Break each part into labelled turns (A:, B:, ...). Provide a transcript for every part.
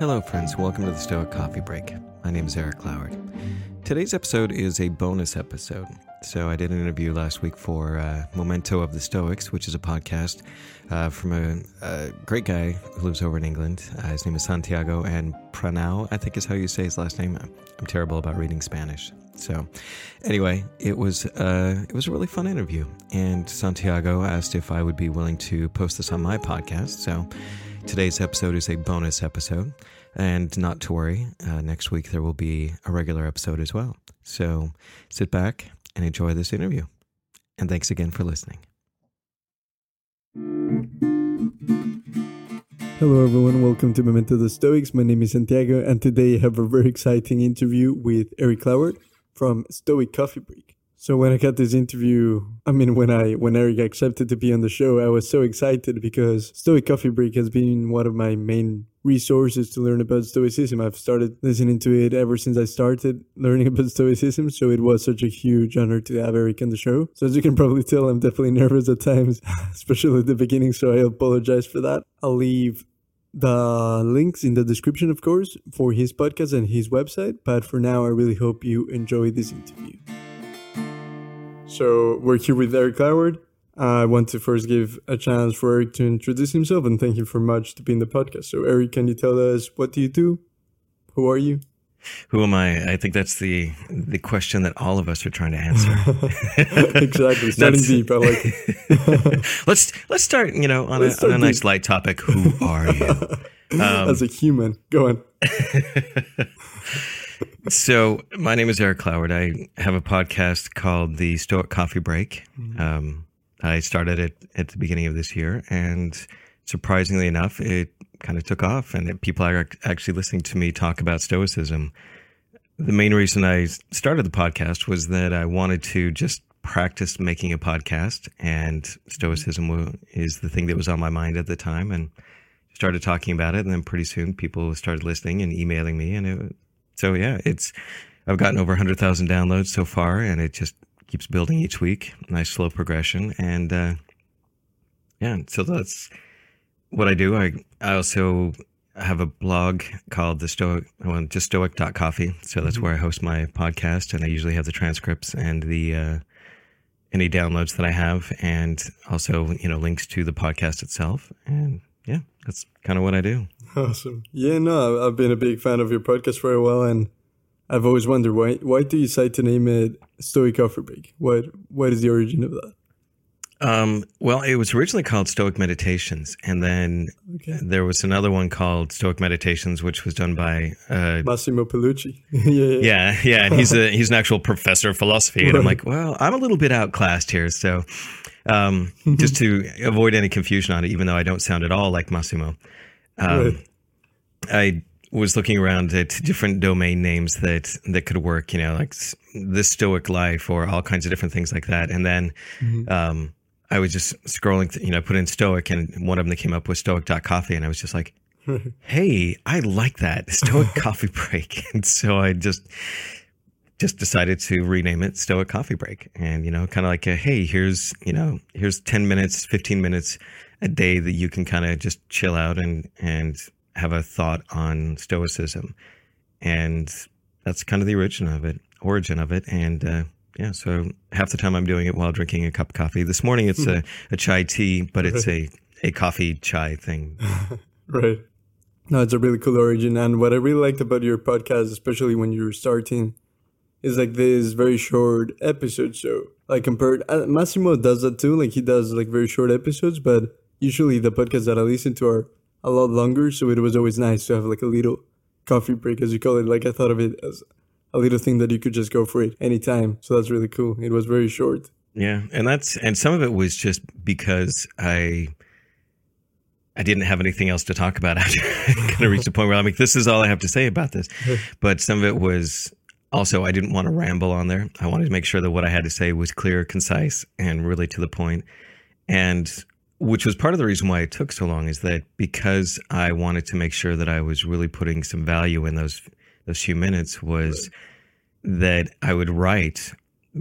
A: Hello, friends. Welcome to the Stoic Coffee Break. My name is Eric Cloward. Today's episode is a bonus episode. So, I did an interview last week for uh, Memento of the Stoics, which is a podcast uh, from a, a, great guy who lives over in England. Uh, his name is Santiago and Pranao, I think is how you say his last name. I'm terrible about reading Spanish. So, anyway, it was uh, it was a really fun interview, and Santiago asked if I would be willing to post this on my podcast. So, today's episode is a bonus episode, and not to worry, uh, next week there will be a regular episode as well. So, sit back and enjoy this interview, and thanks again for listening.
B: Hello, everyone. Welcome to Memento the Stoics. My name is Santiago, and today I have a very exciting interview with Eric Cloward from Stoic Coffee Break. So when I got this interview, I mean when I when Eric accepted to be on the show, I was so excited because Stoic Coffee Break has been one of my main resources to learn about Stoicism. I've started listening to it ever since I started learning about Stoicism, so it was such a huge honor to have Eric on the show. So as you can probably tell, I'm definitely nervous at times, especially at the beginning, so I apologize for that. I'll leave the links in the description, of course, for his podcast and his website. But for now, I really hope you enjoy this interview. So we're here with Eric Cloward. I want to first give a chance for Eric to introduce himself and thank you for much to be in the podcast. So Eric, can you tell us what do you do? Who are you?
A: Who am I? I think that's the the question that all of us are trying to answer.
B: exactly. Starting deep. I like
A: let's let's start, you know, on, a, on a, nice light topic. Who are you?
B: Um, As a human. Go on.
A: So my name is Eric Cloward. I have a podcast called the Stoic Coffee Break. Mm-hmm. Um, I started it at the beginning of this year, and surprisingly enough, it kind of took off, and people are actually listening to me talk about Stoicism. The main reason I started the podcast was that I wanted to just practice making a podcast, and Stoicism is the thing that was on my mind at the time, and started talking about it. And then pretty soon, people started listening and emailing me, and it, so yeah, it's I've gotten over hundred thousand downloads so far, and it just keeps building each week. Nice slow progression, and uh, yeah, so that's what I do. I I also have a blog called the Stoic, well, just Stoic.coffee. So that's mm-hmm. where I host my podcast, and I usually have the transcripts and the uh, any downloads that I have, and also you know links to the podcast itself. And yeah, that's kind of what I do.
B: Awesome. Yeah, no, I've been a big fan of your podcast for a while, and I've always wondered why why do you decide to name it Stoic Coffee Break? What what is the origin of that?
A: Um, well, it was originally called Stoic Meditations, and then okay. there was another one called Stoic Meditations, which was done by uh,
B: Massimo Pigliucci.
A: yeah, yeah, yeah, yeah, and he's a he's an actual professor of philosophy, and right. I'm like, well, I'm a little bit outclassed here, so um, just to avoid any confusion on it, even though I don't sound at all like Massimo, um, right. I was looking around at different domain names that that could work, you know, like the Stoic Life or all kinds of different things like that, and then. Mm-hmm. Um, I was just scrolling, you know, put in Stoic, and one of them that came up was Stoic.coffee, and I was just like, "Hey, I like that Stoic Coffee Break," and so I just just decided to rename it Stoic Coffee Break, and you know, kind of like, a, "Hey, here's you know, here's ten minutes, fifteen minutes a day that you can kind of just chill out and and have a thought on Stoicism," and that's kind of the origin of it, origin of it, and. Uh, yeah, so half the time I'm doing it while drinking a cup of coffee. This morning it's a, a chai tea, but it's a, a coffee chai thing.
B: right. No, it's a really cool origin. And what I really liked about your podcast, especially when you were starting, is like this very short episode. So, like compared, uh, Massimo does that too. Like he does like very short episodes, but usually the podcasts that I listen to are a lot longer. So it was always nice to have like a little coffee break, as you call it. Like I thought of it as a little thing that you could just go for it anytime. So that's really cool. It was very short.
A: Yeah, and that's and some of it was just because I I didn't have anything else to talk about after I kind of reached the point where I'm like, this is all I have to say about this. But some of it was also I didn't want to ramble on there. I wanted to make sure that what I had to say was clear, concise, and really to the point. And which was part of the reason why it took so long is that because I wanted to make sure that I was really putting some value in those those few minutes was right. that I would write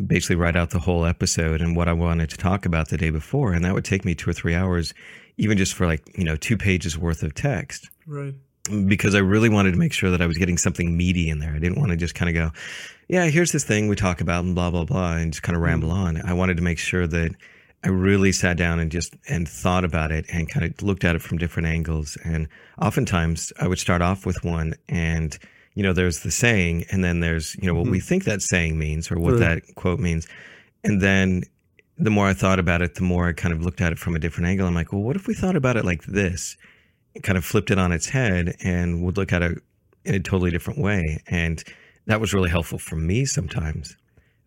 A: basically write out the whole episode and what I wanted to talk about the day before. And that would take me two or three hours, even just for like, you know, two pages worth of text.
B: Right.
A: because I really wanted to make sure that I was getting something meaty in there. I didn't want to just kind of go, yeah, here's this thing we talk about and blah, blah, blah, and just kind of hmm. ramble on. I wanted to make sure that I really sat down and just and thought about it and kind of looked at it from different angles. And oftentimes I would start off with one and you know, there's the saying and then there's, you know, what mm-hmm. we think that saying means or what that quote means. And then the more I thought about it, the more I kind of looked at it from a different angle. I'm like, well, what if we thought about it like this? kind of flipped it on its head and would look at it in a totally different way. And that was really helpful for me sometimes.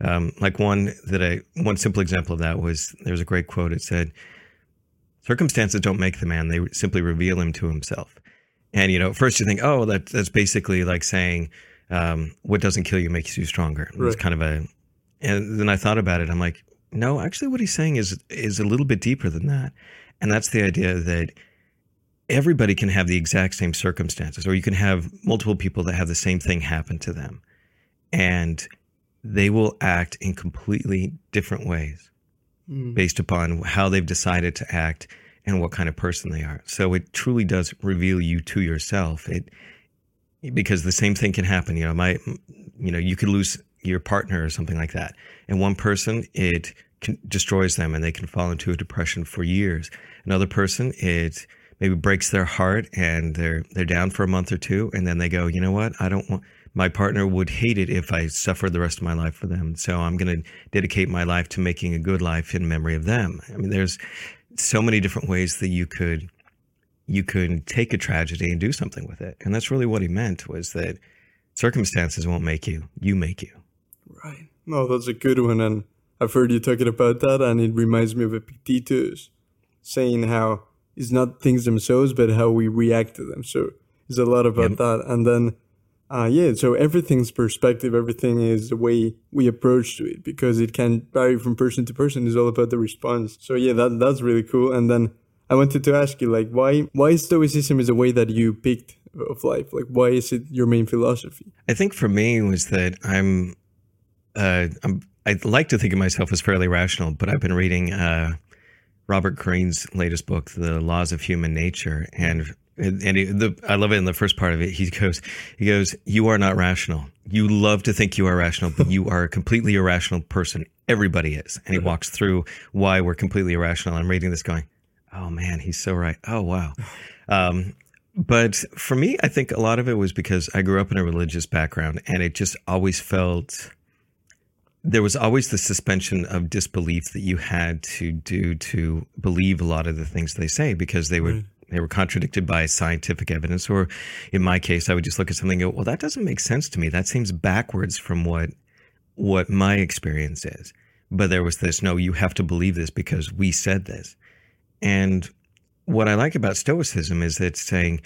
A: Um, like one that I, one simple example of that was there was a great quote. It said, "Circumstances don't make the man; they simply reveal him to himself." And you know, first you think, "Oh, that that's basically like saying, um, what doesn't kill you makes you stronger." Right. It's kind of a, and then I thought about it. I'm like, no, actually, what he's saying is is a little bit deeper than that, and that's the idea that everybody can have the exact same circumstances, or you can have multiple people that have the same thing happen to them. And they will act in completely different ways mm. based upon how they've decided to act and what kind of person they are. So it truly does reveal you to yourself. It because the same thing can happen. You know, my you know, you could lose your partner or something like that. And one person, it can, destroys them and they can fall into a depression for years. Another person, it maybe breaks their heart and they're they're down for a month or two and then they go you know what i don't want my partner would hate it if i suffered the rest of my life for them so i'm going to dedicate my life to making a good life in memory of them i mean there's so many different ways that you could you could take a tragedy and do something with it and that's really what he meant was that circumstances won't make you you make you
B: right no that's a good one and i've heard you talking about that and it reminds me of epictetus saying how it's not things themselves, but how we react to them. So it's a lot about yep. that. And then, uh, yeah, so everything's perspective, everything is the way we approach to it because it can vary from person to person. It's all about the response. So yeah, that that's really cool. And then I wanted to ask you, like, why why stoicism is a way that you picked of life? Like, why is it your main philosophy?
A: I think for me was that I'm, uh, I'm I like to think of myself as fairly rational, but I've been reading. Uh, Robert Greene's latest book, The Laws of Human Nature, and and he, the, I love it in the first part of it. He goes, he goes, you are not rational. You love to think you are rational, but you are a completely irrational person. Everybody is, and he walks through why we're completely irrational. I'm reading this, going, oh man, he's so right. Oh wow. Um, but for me, I think a lot of it was because I grew up in a religious background, and it just always felt there was always the suspension of disbelief that you had to do to believe a lot of the things they say because they were they were contradicted by scientific evidence or in my case I would just look at something and go well that doesn't make sense to me. That seems backwards from what what my experience is. But there was this no you have to believe this because we said this. And what I like about stoicism is that it's saying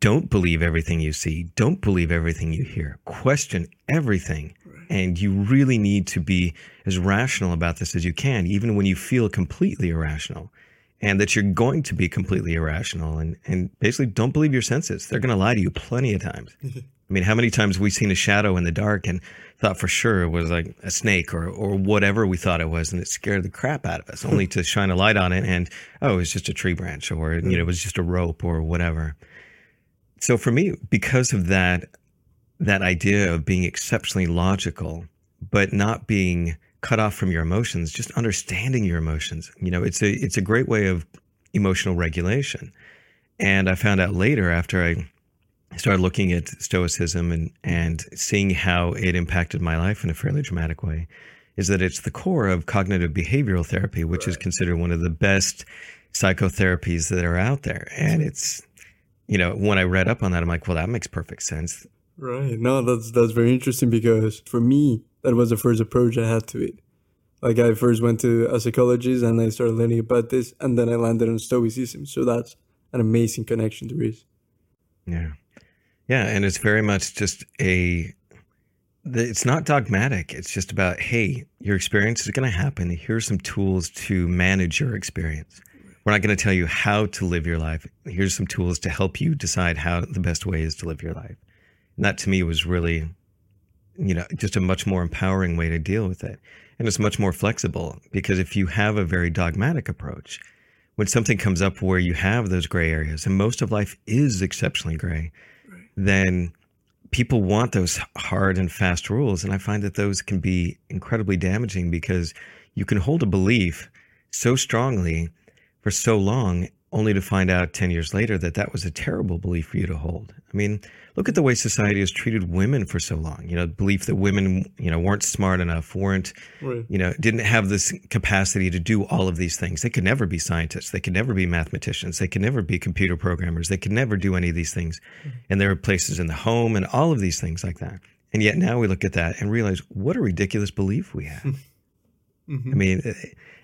A: don't believe everything you see. Don't believe everything you hear. Question everything. And you really need to be as rational about this as you can, even when you feel completely irrational. And that you're going to be completely irrational and, and basically don't believe your senses. They're going to lie to you plenty of times. I mean, how many times we've we seen a shadow in the dark and thought for sure it was like a snake or, or whatever we thought it was, and it scared the crap out of us, only to shine a light on it and, oh, it was just a tree branch or, you know, it was just a rope or whatever. So for me, because of that, that idea of being exceptionally logical, but not being cut off from your emotions, just understanding your emotions. You know, it's a it's a great way of emotional regulation. And I found out later after I started looking at stoicism and and seeing how it impacted my life in a fairly dramatic way is that it's the core of cognitive behavioral therapy, which right. is considered one of the best psychotherapies that are out there. And it's you know, when I read up on that, I'm like, well, that makes perfect sense.
B: Right. No, that's that's very interesting because for me, that was the first approach I had to it. Like I first went to a psychologist and I started learning about this, and then I landed on Stoicism. So that's an amazing connection to it.
A: Yeah, yeah, and it's very much just a. It's not dogmatic. It's just about hey, your experience is going to happen. Here's some tools to manage your experience. We're not going to tell you how to live your life. Here's some tools to help you decide how the best way is to live your life. And that to me was really, you know, just a much more empowering way to deal with it. And it's much more flexible because if you have a very dogmatic approach, when something comes up where you have those gray areas, and most of life is exceptionally gray, then people want those hard and fast rules. And I find that those can be incredibly damaging because you can hold a belief so strongly for so long only to find out 10 years later that that was a terrible belief for you to hold. I mean, look at the way society has treated women for so long. You know, belief that women, you know, weren't smart enough, weren't, right. you know, didn't have this capacity to do all of these things. They could never be scientists. They could never be mathematicians. They could never be computer programmers. They could never do any of these things. Mm-hmm. And there are places in the home and all of these things like that. And yet now we look at that and realize what a ridiculous belief we have. mm-hmm. I mean,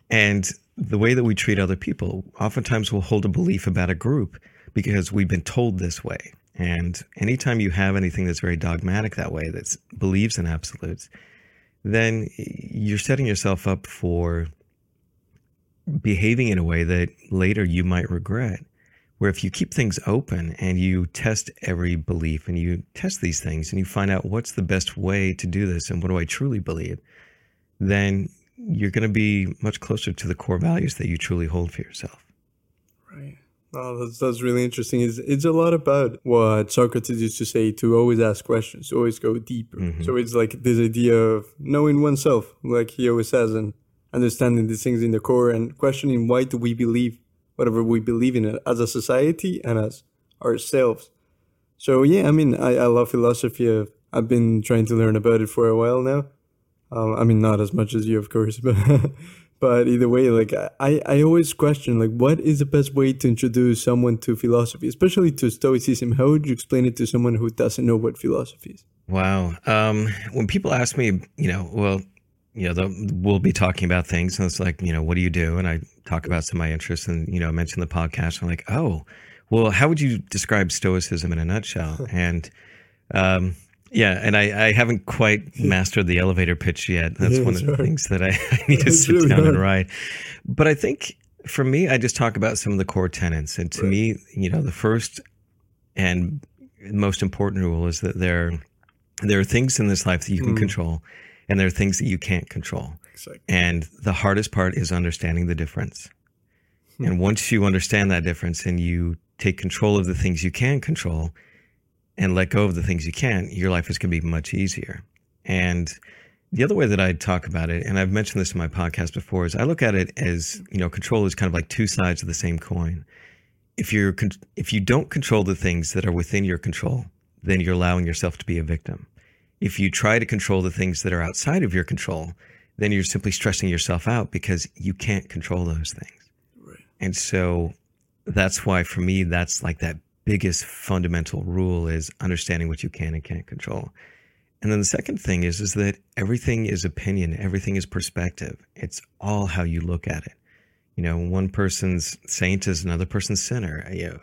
A: and the way that we treat other people, oftentimes we'll hold a belief about a group because we've been told this way. And anytime you have anything that's very dogmatic that way, that believes in absolutes, then you're setting yourself up for behaving in a way that later you might regret. Where if you keep things open and you test every belief and you test these things and you find out what's the best way to do this and what do I truly believe, then you're going to be much closer to the core values that you truly hold for yourself.
B: Right. Oh, that's, that's really interesting. It's, it's a lot about what Socrates used to say to always ask questions, to always go deeper. Mm-hmm. So it's like this idea of knowing oneself, like he always says, and understanding these things in the core and questioning why do we believe whatever we believe in as a society and as ourselves. So yeah, I mean, I, I love philosophy. I've been trying to learn about it for a while now. Um, I mean, not as much as you, of course, but but either way, like I, I always question, like, what is the best way to introduce someone to philosophy, especially to Stoicism? How would you explain it to someone who doesn't know what philosophy is?
A: Wow. Um, when people ask me, you know, well, you know, we'll be talking about things, and it's like, you know, what do you do? And I talk about some of my interests, and you know, i mention the podcast. and I'm like, oh, well, how would you describe Stoicism in a nutshell? and um, yeah, and I, I haven't quite mastered the elevator pitch yet. That's yeah, one of the things that I, I need to sit really down hard. and write. But I think for me, I just talk about some of the core tenets. And to right. me, you know, the first and most important rule is that there, there are things in this life that you can mm. control, and there are things that you can't control. Exactly. And the hardest part is understanding the difference. Hmm. And once you understand that difference and you take control of the things you can control, and let go of the things you can't, your life is going to be much easier. And the other way that I talk about it, and I've mentioned this in my podcast before, is I look at it as you know, control is kind of like two sides of the same coin. If you're if you don't control the things that are within your control, then you're allowing yourself to be a victim. If you try to control the things that are outside of your control, then you're simply stressing yourself out because you can't control those things. Right. And so that's why for me, that's like that biggest fundamental rule is understanding what you can and can't control. And then the second thing is is that everything is opinion, everything is perspective. It's all how you look at it. You know, one person's saint is another person's sinner. Uh, you know,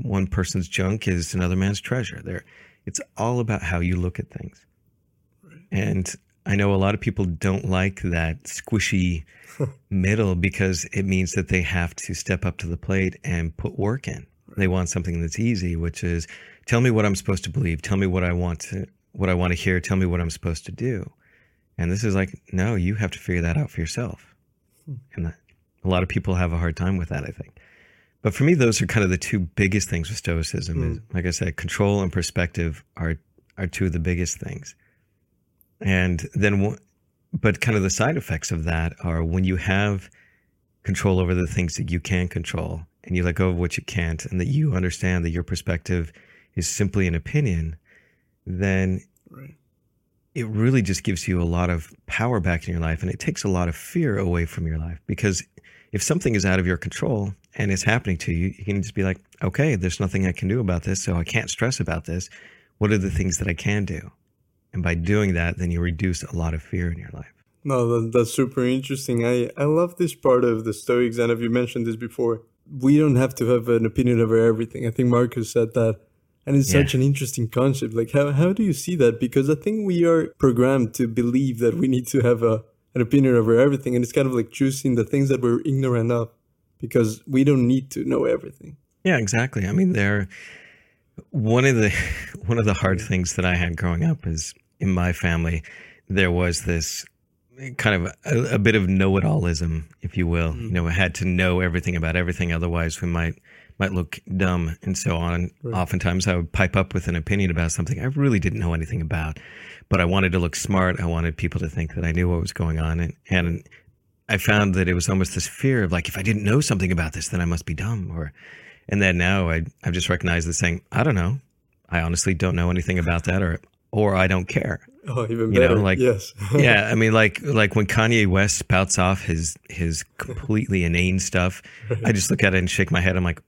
A: one person's junk is another man's treasure. There, it's all about how you look at things. And I know a lot of people don't like that squishy middle because it means that they have to step up to the plate and put work in. They want something that's easy, which is tell me what I'm supposed to believe, tell me what I want to what I want to hear, tell me what I'm supposed to do. And this is like, no, you have to figure that out for yourself. Hmm. And that, a lot of people have a hard time with that, I think. But for me, those are kind of the two biggest things with Stoicism. Hmm. Is, like I said, control and perspective are are two of the biggest things. And then, but kind of the side effects of that are when you have control over the things that you can control, and you let go of what you can't and that you understand that your perspective is simply an opinion, then right. it really just gives you a lot of power back in your life and it takes a lot of fear away from your life because if something is out of your control and it's happening to you, you can just be like, okay, there's nothing I can do about this, so I can't stress about this. What are the things that I can do? And by doing that, then you reduce a lot of fear in your life.
B: No, that, that's super interesting. I, I love this part of the Stoics, and have you mentioned this before? We don't have to have an opinion over everything. I think Marcus said that. And it's yeah. such an interesting concept. Like, how, how do you see that? Because I think we are programmed to believe that we need to have a, an opinion over everything. And it's kind of like choosing the things that we're ignorant of because we don't need to know everything.
A: Yeah, exactly. I mean, there, one of the, one of the hard things that I had growing up is in my family, there was this kind of a, a bit of know-it-allism, if you will. Mm. You know, I had to know everything about everything, otherwise we might might look dumb and so on. Right. Oftentimes I would pipe up with an opinion about something I really didn't know anything about, but I wanted to look smart. I wanted people to think that I knew what was going on. And, and I found that it was almost this fear of like, if I didn't know something about this, then I must be dumb. Or, and then now I, I've just recognized the saying, I don't know. I honestly don't know anything about that or, or I don't care.
B: Oh, even better. You know,
A: like,
B: yes.
A: yeah. I mean, like, like when Kanye West spouts off his, his completely inane stuff, right. I just look at it and shake my head. I'm like,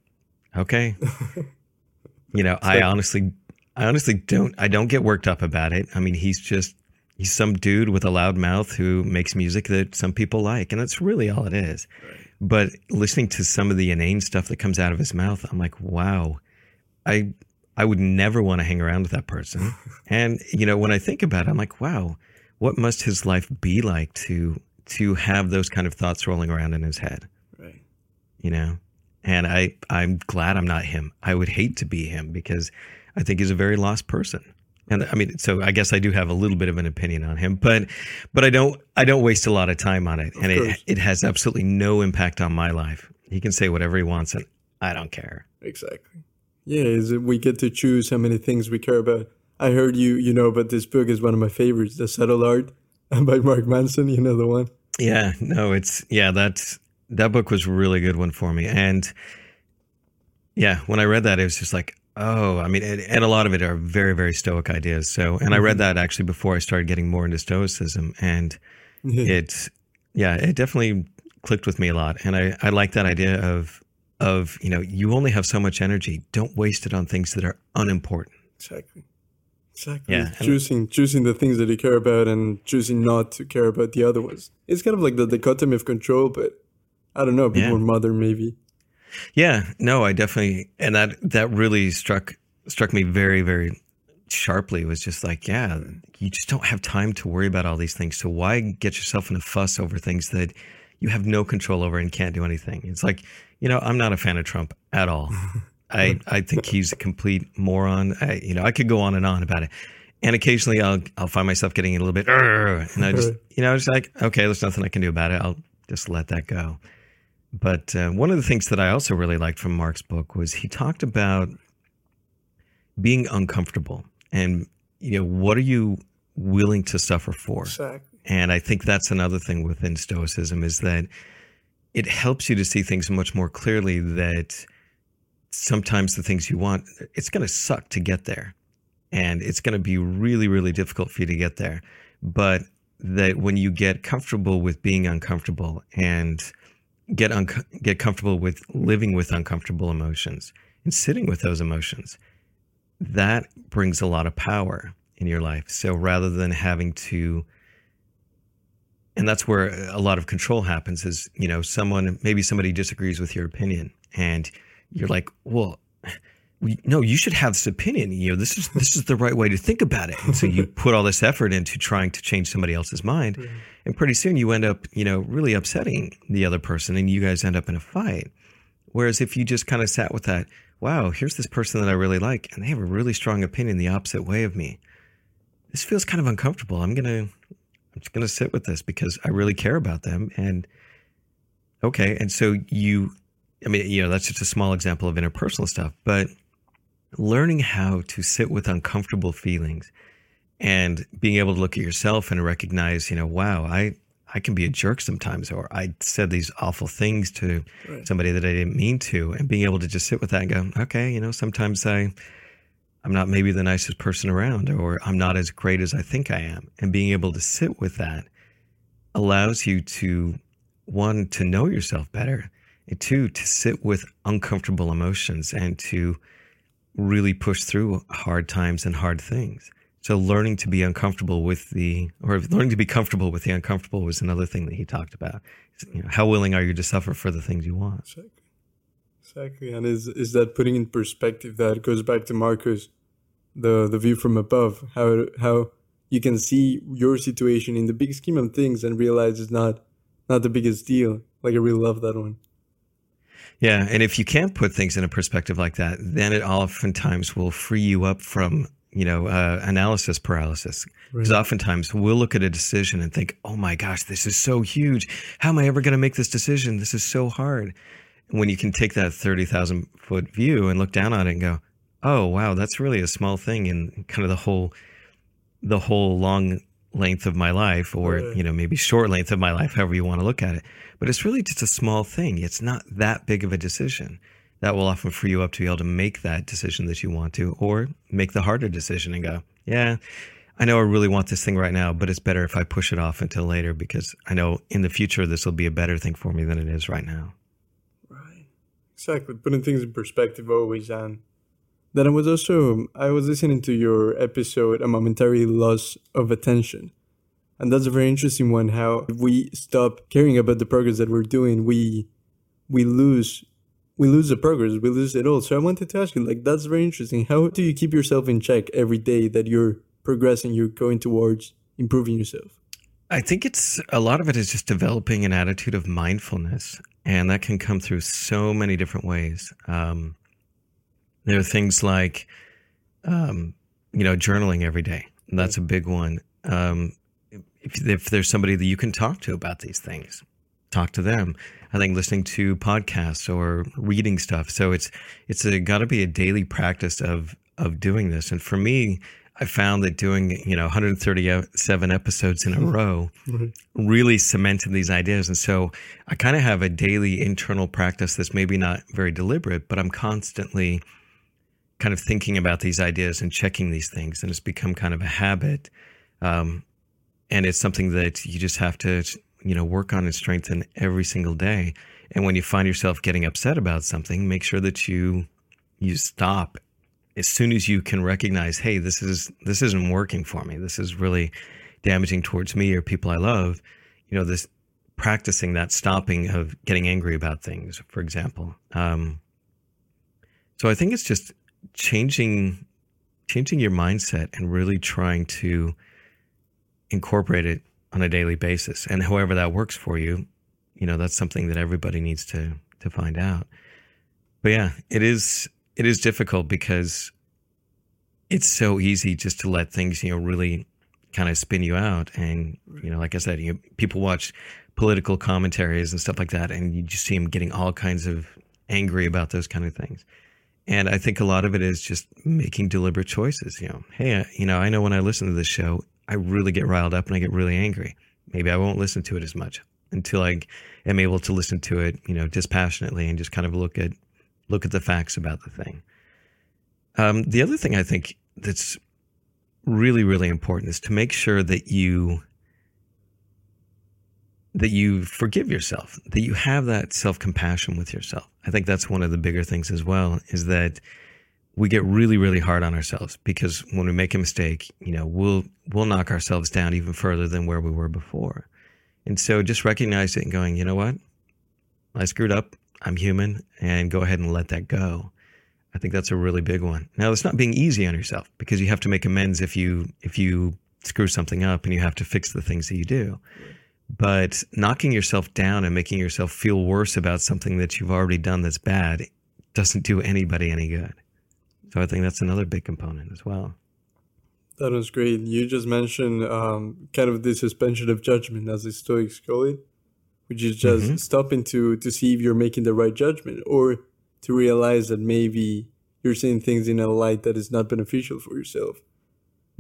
A: okay. you know, I honestly, I honestly don't, I don't get worked up about it. I mean, he's just, he's some dude with a loud mouth who makes music that some people like. And that's really all it is. Right. But listening to some of the inane stuff that comes out of his mouth, I'm like, wow, I, I would never want to hang around with that person. and, you know, when I think about it, I'm like, wow, what must his life be like to, to have those kind of thoughts rolling around in his head?
B: Right.
A: You know? And I, I'm glad I'm not him. I would hate to be him because I think he's a very lost person. And I mean, so I guess I do have a little bit of an opinion on him, but, but I don't, I don't waste a lot of time on it.
B: Of
A: and
B: it,
A: it has absolutely no impact on my life. He can say whatever he wants and I don't care.
B: Exactly. Yeah. Is it, we get to choose how many things we care about. I heard you, you know, but this book is one of my favorites, The Subtle Art by Mark Manson. You know the one?
A: Yeah, no, it's, yeah, that's, that book was a really good one for me. And yeah, when I read that, it was just like, oh, I mean, and, and a lot of it are very, very stoic ideas. So, and I read mm-hmm. that actually before I started getting more into stoicism, and it's, yeah, it definitely clicked with me a lot. And I, I like that idea of, of, you know, you only have so much energy. Don't waste it on things that are unimportant.
B: Exactly. Exactly. Yeah. Choosing choosing the things that you care about and choosing not to care about the other ones. It's kind of like the dichotomy of control, but I don't know, be yeah. more modern maybe.
A: Yeah, no, I definitely, and that that really struck struck me very very sharply. It was just like, yeah, you just don't have time to worry about all these things. So why get yourself in a fuss over things that you have no control over and can't do anything? It's like, you know, I'm not a fan of Trump at all. I I think he's a complete moron. I, you know, I could go on and on about it. And occasionally I'll I'll find myself getting a little bit, and I just you know, just like, okay, there's nothing I can do about it. I'll just let that go. But uh, one of the things that I also really liked from Mark's book was he talked about being uncomfortable and you know what are you willing to suffer for.
B: Exactly.
A: And I think that's another thing within Stoicism is that it helps you to see things much more clearly. That sometimes the things you want, it's going to suck to get there, and it's going to be really, really difficult for you to get there. But that when you get comfortable with being uncomfortable and get un- get comfortable with living with uncomfortable emotions and sitting with those emotions. That brings a lot of power in your life. So rather than having to and that's where a lot of control happens is, you know, someone maybe somebody disagrees with your opinion and you're like, "Well, no, you should have this opinion. You know, this is this is the right way to think about it. And so you put all this effort into trying to change somebody else's mind, mm-hmm. and pretty soon you end up, you know, really upsetting the other person, and you guys end up in a fight. Whereas if you just kind of sat with that, wow, here's this person that I really like, and they have a really strong opinion the opposite way of me. This feels kind of uncomfortable. I'm gonna, I'm just gonna sit with this because I really care about them, and okay, and so you, I mean, you know, that's just a small example of interpersonal stuff, but learning how to sit with uncomfortable feelings and being able to look at yourself and recognize, you know, wow, I, I can be a jerk sometimes, or I said these awful things to right. somebody that I didn't mean to, and being able to just sit with that and go, okay, you know, sometimes I, I'm not maybe the nicest person around, or I'm not as great as I think I am, and being able to sit with that allows you to one to know yourself better, and two to sit with uncomfortable emotions and to really push through hard times and hard things. So learning to be uncomfortable with the, or learning to be comfortable with the uncomfortable was another thing that he talked about. You know, how willing are you to suffer for the things you want?
B: Exactly. And is, is that putting in perspective that goes back to Marcus, the, the view from above, how, how you can see your situation in the big scheme of things and realize it's not, not the biggest deal. Like I really love that one.
A: Yeah, and if you can't put things in a perspective like that, then it oftentimes will free you up from you know uh, analysis paralysis. Because right. oftentimes we'll look at a decision and think, "Oh my gosh, this is so huge. How am I ever going to make this decision? This is so hard." When you can take that 30,000 foot view and look down on it and go, oh, wow, that's really a small thing in kind of the whole, the whole long length of my life or,
B: Right.
A: you know, maybe short length of my life, however you want to look at it. But it's really just a small thing. It's not that big of a decision. That will often free you up to be able to make that decision that you want to or make the harder decision and go, yeah, I know I really want this thing right now, but it's better if I push it off until later because I know in the future this will be a better thing for me than it is right now.
B: Exactly. Putting things in perspective always and then I was also I was listening to your episode A Momentary Loss of Attention. And that's a very interesting one how if we stop caring about the progress that we're doing, we we lose we lose the progress, we lose it all. So I wanted to ask you, like that's very interesting. How do you keep yourself in check every day that you're progressing, you're going towards improving yourself?
A: I think it's a lot of it is just developing an attitude of mindfulness, and that can come through so many different ways. Um, there are things like, um, you know, journaling every day. That's a big one. Um, if, if there's somebody that you can talk to about these things, talk to them. I think listening to podcasts or reading stuff. So it's it's got to be a daily practice of of doing this. And for me, I found that doing you know 137 episodes in a row really cemented these ideas. And so I kind of have a daily internal practice that's maybe not very deliberate, but I'm constantly kind of thinking about these ideas and checking these things, and it's become kind of a habit. Um, and it's something that you just have to you know work on and strengthen every single day. And when you find yourself getting upset about something, make sure that you you stop as soon as you can recognize, hey, this is this isn't working for me. This is really damaging towards me or people I love. You know, this practicing that stopping of getting angry about things, for example. Um, so I think it's just changing changing your mindset and really trying to incorporate it on a daily basis. And however that works for you, you know, that's something that everybody needs to to find out. But yeah, it is it is difficult because it's so easy just to let things, you know, really kind of spin you out. And you know, like I said, you people watch political commentaries and stuff like that, and you just see them getting all kinds of angry about those kind of things. And I think a lot of it is just making deliberate choices. You know, hey, you know, I know when I listen to this show, I really get riled up and I get really angry. Maybe I won't listen to it as much until I am able to listen to it, you know, dispassionately and just kind of look at look at the facts about the thing. Um, the other thing I think that's really really important is to make sure that you that you forgive yourself, that you have that self compassion with yourself. I think that's one of the bigger things as well. Is that we get really really hard on ourselves because when we make a mistake, you know, we'll we'll knock ourselves down even further than where we were before. And so just recognize it and going, you know what? I screwed up. I'm human and go ahead and let that go. I think that's a really big one. Now, it's not being easy on yourself because you have to make amends if you if you screw something up and you have to fix the things that you do. But knocking yourself down and making yourself feel worse about something that you've already done that's bad doesn't do anybody any good. So I think that's another big component as well.
B: That was great. You just mentioned um, kind of the suspension of judgment, as the Stoics call it, which is just
A: Mhm.
B: stopping to to see if you're making the right judgment, or to realize that maybe you're seeing things in a light that is not beneficial for yourself.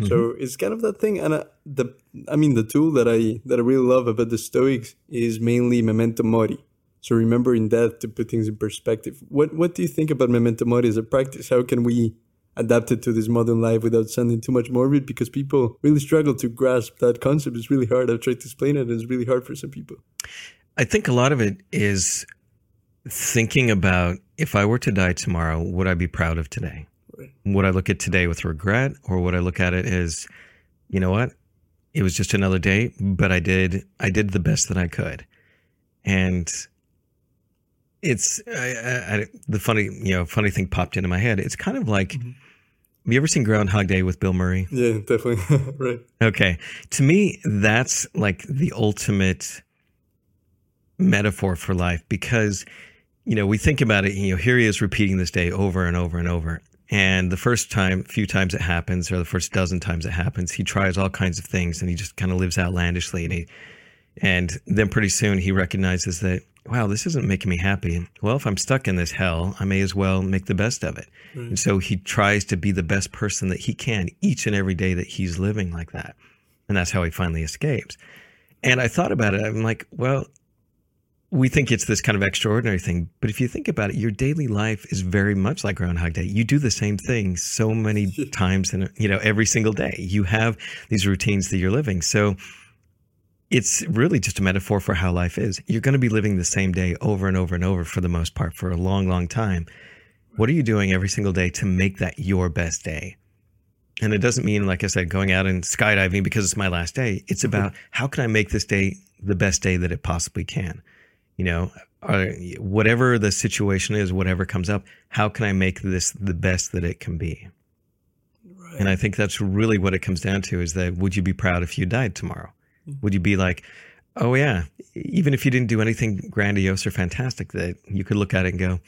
B: So it's kind of that thing, and uh, the I mean the tool that I that I really love about the Stoics is mainly memento mori. So remembering that to put things in perspective. What what do you think about memento mori as a practice? How can we adapt it to this modern life without sounding too much morbid? Because people really struggle to grasp that concept. It's really hard. I've tried to explain it, and it's really hard for some people.
A: I think a lot of it is thinking about if I were to die tomorrow, would I be proud of today?
B: Right.
A: Would I look at today with regret, or would I look at it as, you know what, it was just another day, but I did I did the best that I could, and it's I, I, I, the funny you know funny thing popped into my head. It's kind of like, mm-hmm. have you ever seen Groundhog Day with Bill Murray?
B: Yeah, definitely. right.
A: Okay. To me, that's like the ultimate metaphor for life because, you know, we think about it, you know, here he is repeating this day over and over and over. And the first time, few times it happens, or the first dozen times it happens, he tries all kinds of things and he just kind of lives outlandishly. And he, and then pretty soon he recognizes that wow, this isn't making me happy. Well, if I'm stuck in this hell, I may as well make the best of it. Right. And so he tries to be the best person that he can each and every day that he's living like that. And that's how he finally escapes. And I thought about it. I'm like, well, we think it's this kind of extraordinary thing, but if you think about it, your daily life is very much like Groundhog Day. You do the same thing so many times, and you know every single day. You have these routines that you're living. So it's really just a metaphor for how life is. You're going to be living the same day over and over and over for the most part for a long, long time. What are you doing every single day to make that your best day? And it doesn't mean, like I said, going out and skydiving because it's my last day. It's mm-hmm. about how can I make this day the best day that it possibly can? You know, whatever the situation is, whatever comes up, how can I make this the best that it can be? Right. And I think that's really what it comes down to is that would you be proud if you died tomorrow? Mm-hmm. Would you be like, oh, yeah, even if you didn't do anything grandiose or fantastic, that you could look at it and go,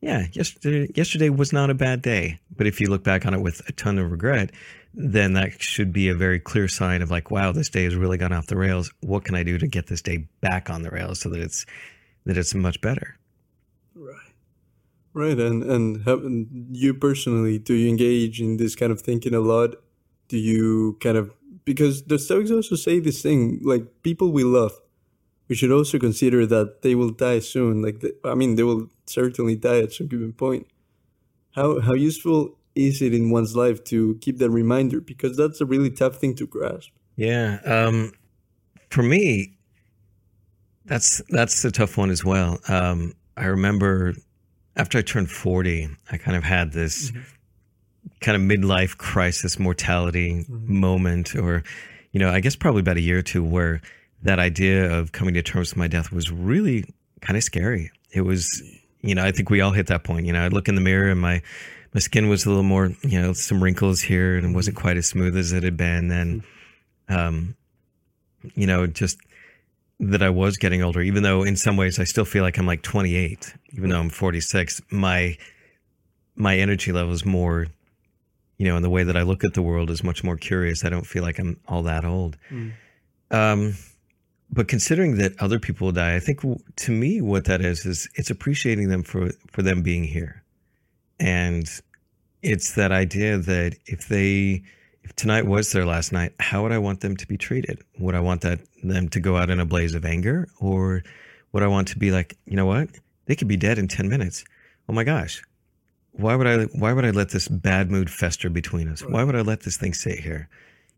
A: yeah, yesterday, yesterday was not a bad day. But if you look back on it with a ton of regret, then that should be a very clear sign of like, wow, this day has really gone off the rails. What can I do to get this day back on the rails so that it's that it's much better?
B: Right, right. And and, you personally, do you engage in this kind of thinking a lot? Do you kind of because the Stoics also say this thing like people we love we should also consider that they will die soon. Like, the, I mean, they will certainly die at some given point. How how useful is it in one's life to keep that reminder? Because that's a really tough thing to grasp.
A: Yeah, um, for me, that's that's a tough one as well. Um, I remember after I turned forty, I kind of had this mm-hmm. kind of midlife crisis, mortality mm-hmm. moment, or you know, I guess probably about a year or two where that idea of coming to terms with my death was really kind of scary. It was, you know, I think we all hit that point. You know, I'd look in the mirror and my my skin was a little more, you know, some wrinkles here and it wasn't quite as smooth as it had been. And, um, you know, just that I was getting older, even though in some ways I still feel like I'm like 28, even though I'm 46. My my energy level is more, you know, and the way that I look at the world is much more curious. I don't feel like I'm all that old. Mm. Um, but considering that other people die, I think to me what that is is it's appreciating them for for them being here, and it's that idea that if they if tonight was their last night, how would I want them to be treated? Would I want that them to go out in a blaze of anger, or would I want to be like, you know what, they could be dead in ten minutes? Oh my gosh, why would I why would I let this bad mood fester between us? Why would I let this thing sit here?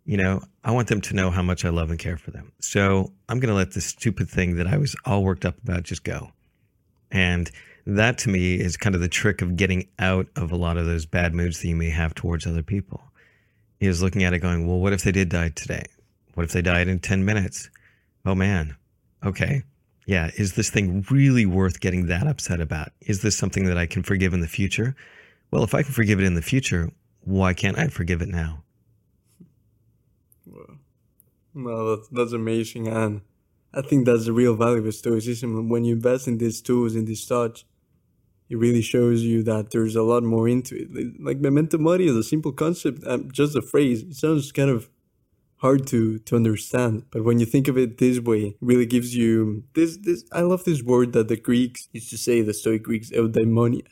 A: you know, I want them to know how much I love and care for them. So I'm going to let this stupid thing that I was all worked up about just go. And that to me is kind of the trick of getting out of a lot of those bad moods that you may have towards other people. Is looking at it going, well, what if they did die today? What if they died in 10 minutes? Oh man. Okay. Yeah. Is this thing really worth getting that upset about? Is this something that I can forgive in the future? Well, if I can forgive it in the future, why can't I forgive it now?
B: No, that's, that's amazing. And I think that's the real value of Stoicism. When you invest in these tools, in these thoughts, it really shows you that there's a lot more into it. Like memento mori is a simple concept, um, just a phrase. It sounds kind of hard to to understand, but when you think of it this way, it really gives you this this. I love this word that the Greeks used to say, the Stoic Greeks, eudaimonia,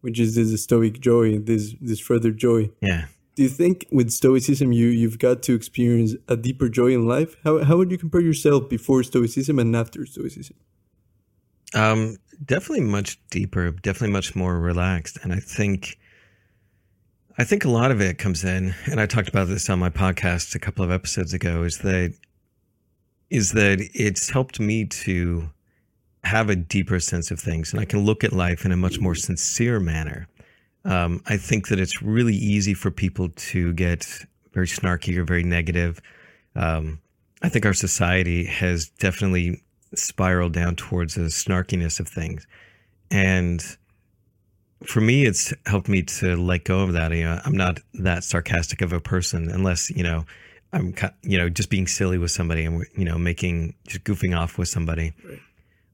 B: which is this Stoic joy, this this further joy.
A: Yeah
B: do you think with stoicism you you've got to experience a deeper joy in life how, how would you compare yourself before stoicism and after stoicism
A: um definitely much deeper definitely much more relaxed and i think i think a lot of it comes in and i talked about this on my podcast a couple of episodes ago is that is that it's helped me to have a deeper sense of things and i can look at life in a much more sincere manner um, I think that it's really easy for people to get very snarky or very negative. Um, I think our society has definitely spiraled down towards the snarkiness of things. And for me, it's helped me to let go of that. You know, I'm not that sarcastic of a person unless, you know, I'm, you know, just being silly with somebody and, you know, making, just goofing off with somebody. Right.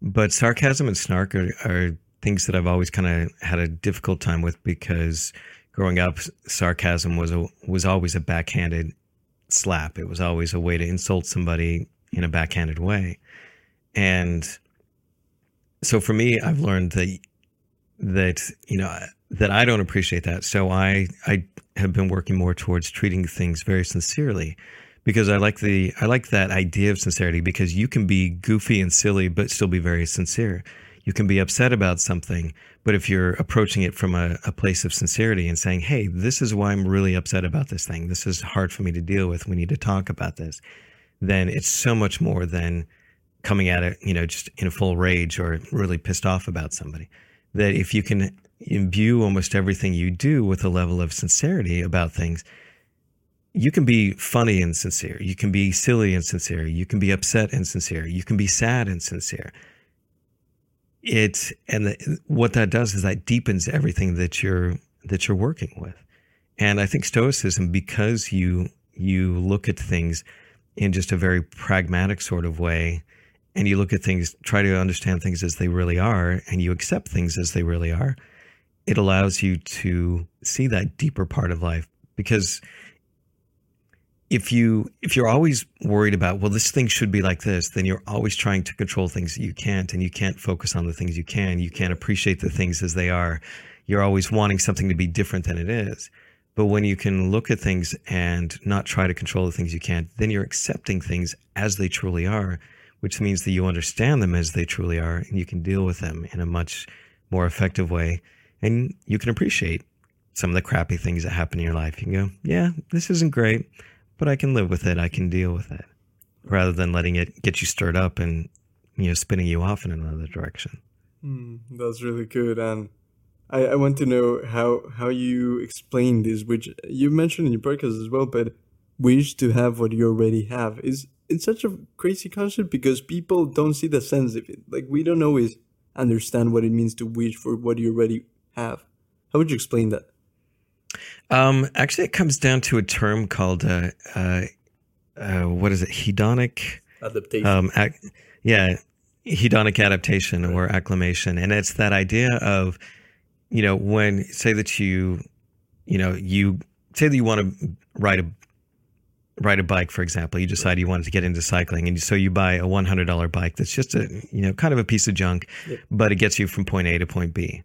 A: But sarcasm and snark are, are things that I've always kind of had a difficult time with because growing up, sarcasm was a, was always a backhanded slap. It was always a way to insult somebody in a backhanded way. And so for me, I've learned that that you know that I don't appreciate that. So I I have been working more towards treating things very sincerely because I like the I like that idea of sincerity because you can be goofy and silly but still be very sincere. You can be upset about something, but if you're approaching it from a, a place of sincerity and saying, "Hey, this is why I'm really upset about this thing. This is hard for me to deal with. We need to talk about this," then it's so much more than coming at it, you know, just in a full rage or really pissed off about somebody. That if you can imbue almost everything you do with a level of sincerity about things, you can be funny and sincere. You can be silly and sincere. You can be upset and sincere. You can be sad and sincere. It and the, what that does is that deepens everything that you're that you're working with. And I think stoicism, because you you look at things in just a very pragmatic sort of way, and you look at things, try to understand things as they really are, and you accept things as they really are, it allows you to see that deeper part of life. Because if you if you're always worried about well this thing should be like this then you're always trying to control things that you can't and you can't focus on the things you can you can't appreciate the things as they are you're always wanting something to be different than it is but when you can look at things and not try to control the things you can't then you're accepting things as they truly are which means that you understand them as they truly are and you can deal with them in a much more effective way and you can appreciate some of the crappy things that happen in your life. You can go, yeah, this isn't great, but I can live with it. I can deal with it rather than letting it get you stirred up and, you know, spinning you off in another direction.
B: Mm, that's really good. And I, I want to know how, how you explain this, which you mentioned in your podcast as well, but wish to have what you already have is it's such a crazy concept because people don't see the sense of it. Like we don't always understand what it means to wish for what you already have. How would you explain that?
A: Um, actually, it comes down to a term called uh, uh, uh, what is it? Hedonic
B: adaptation.
A: Um, ac- yeah, hedonic adaptation right. or acclimation, and it's that idea of you know when say that you you know you say that you want to write a ride a bike, for example, you decide you wanted to get into cycling, and so you buy a one hundred dollar bike that's just a you know kind of a piece of junk, but it gets you from point A to point B.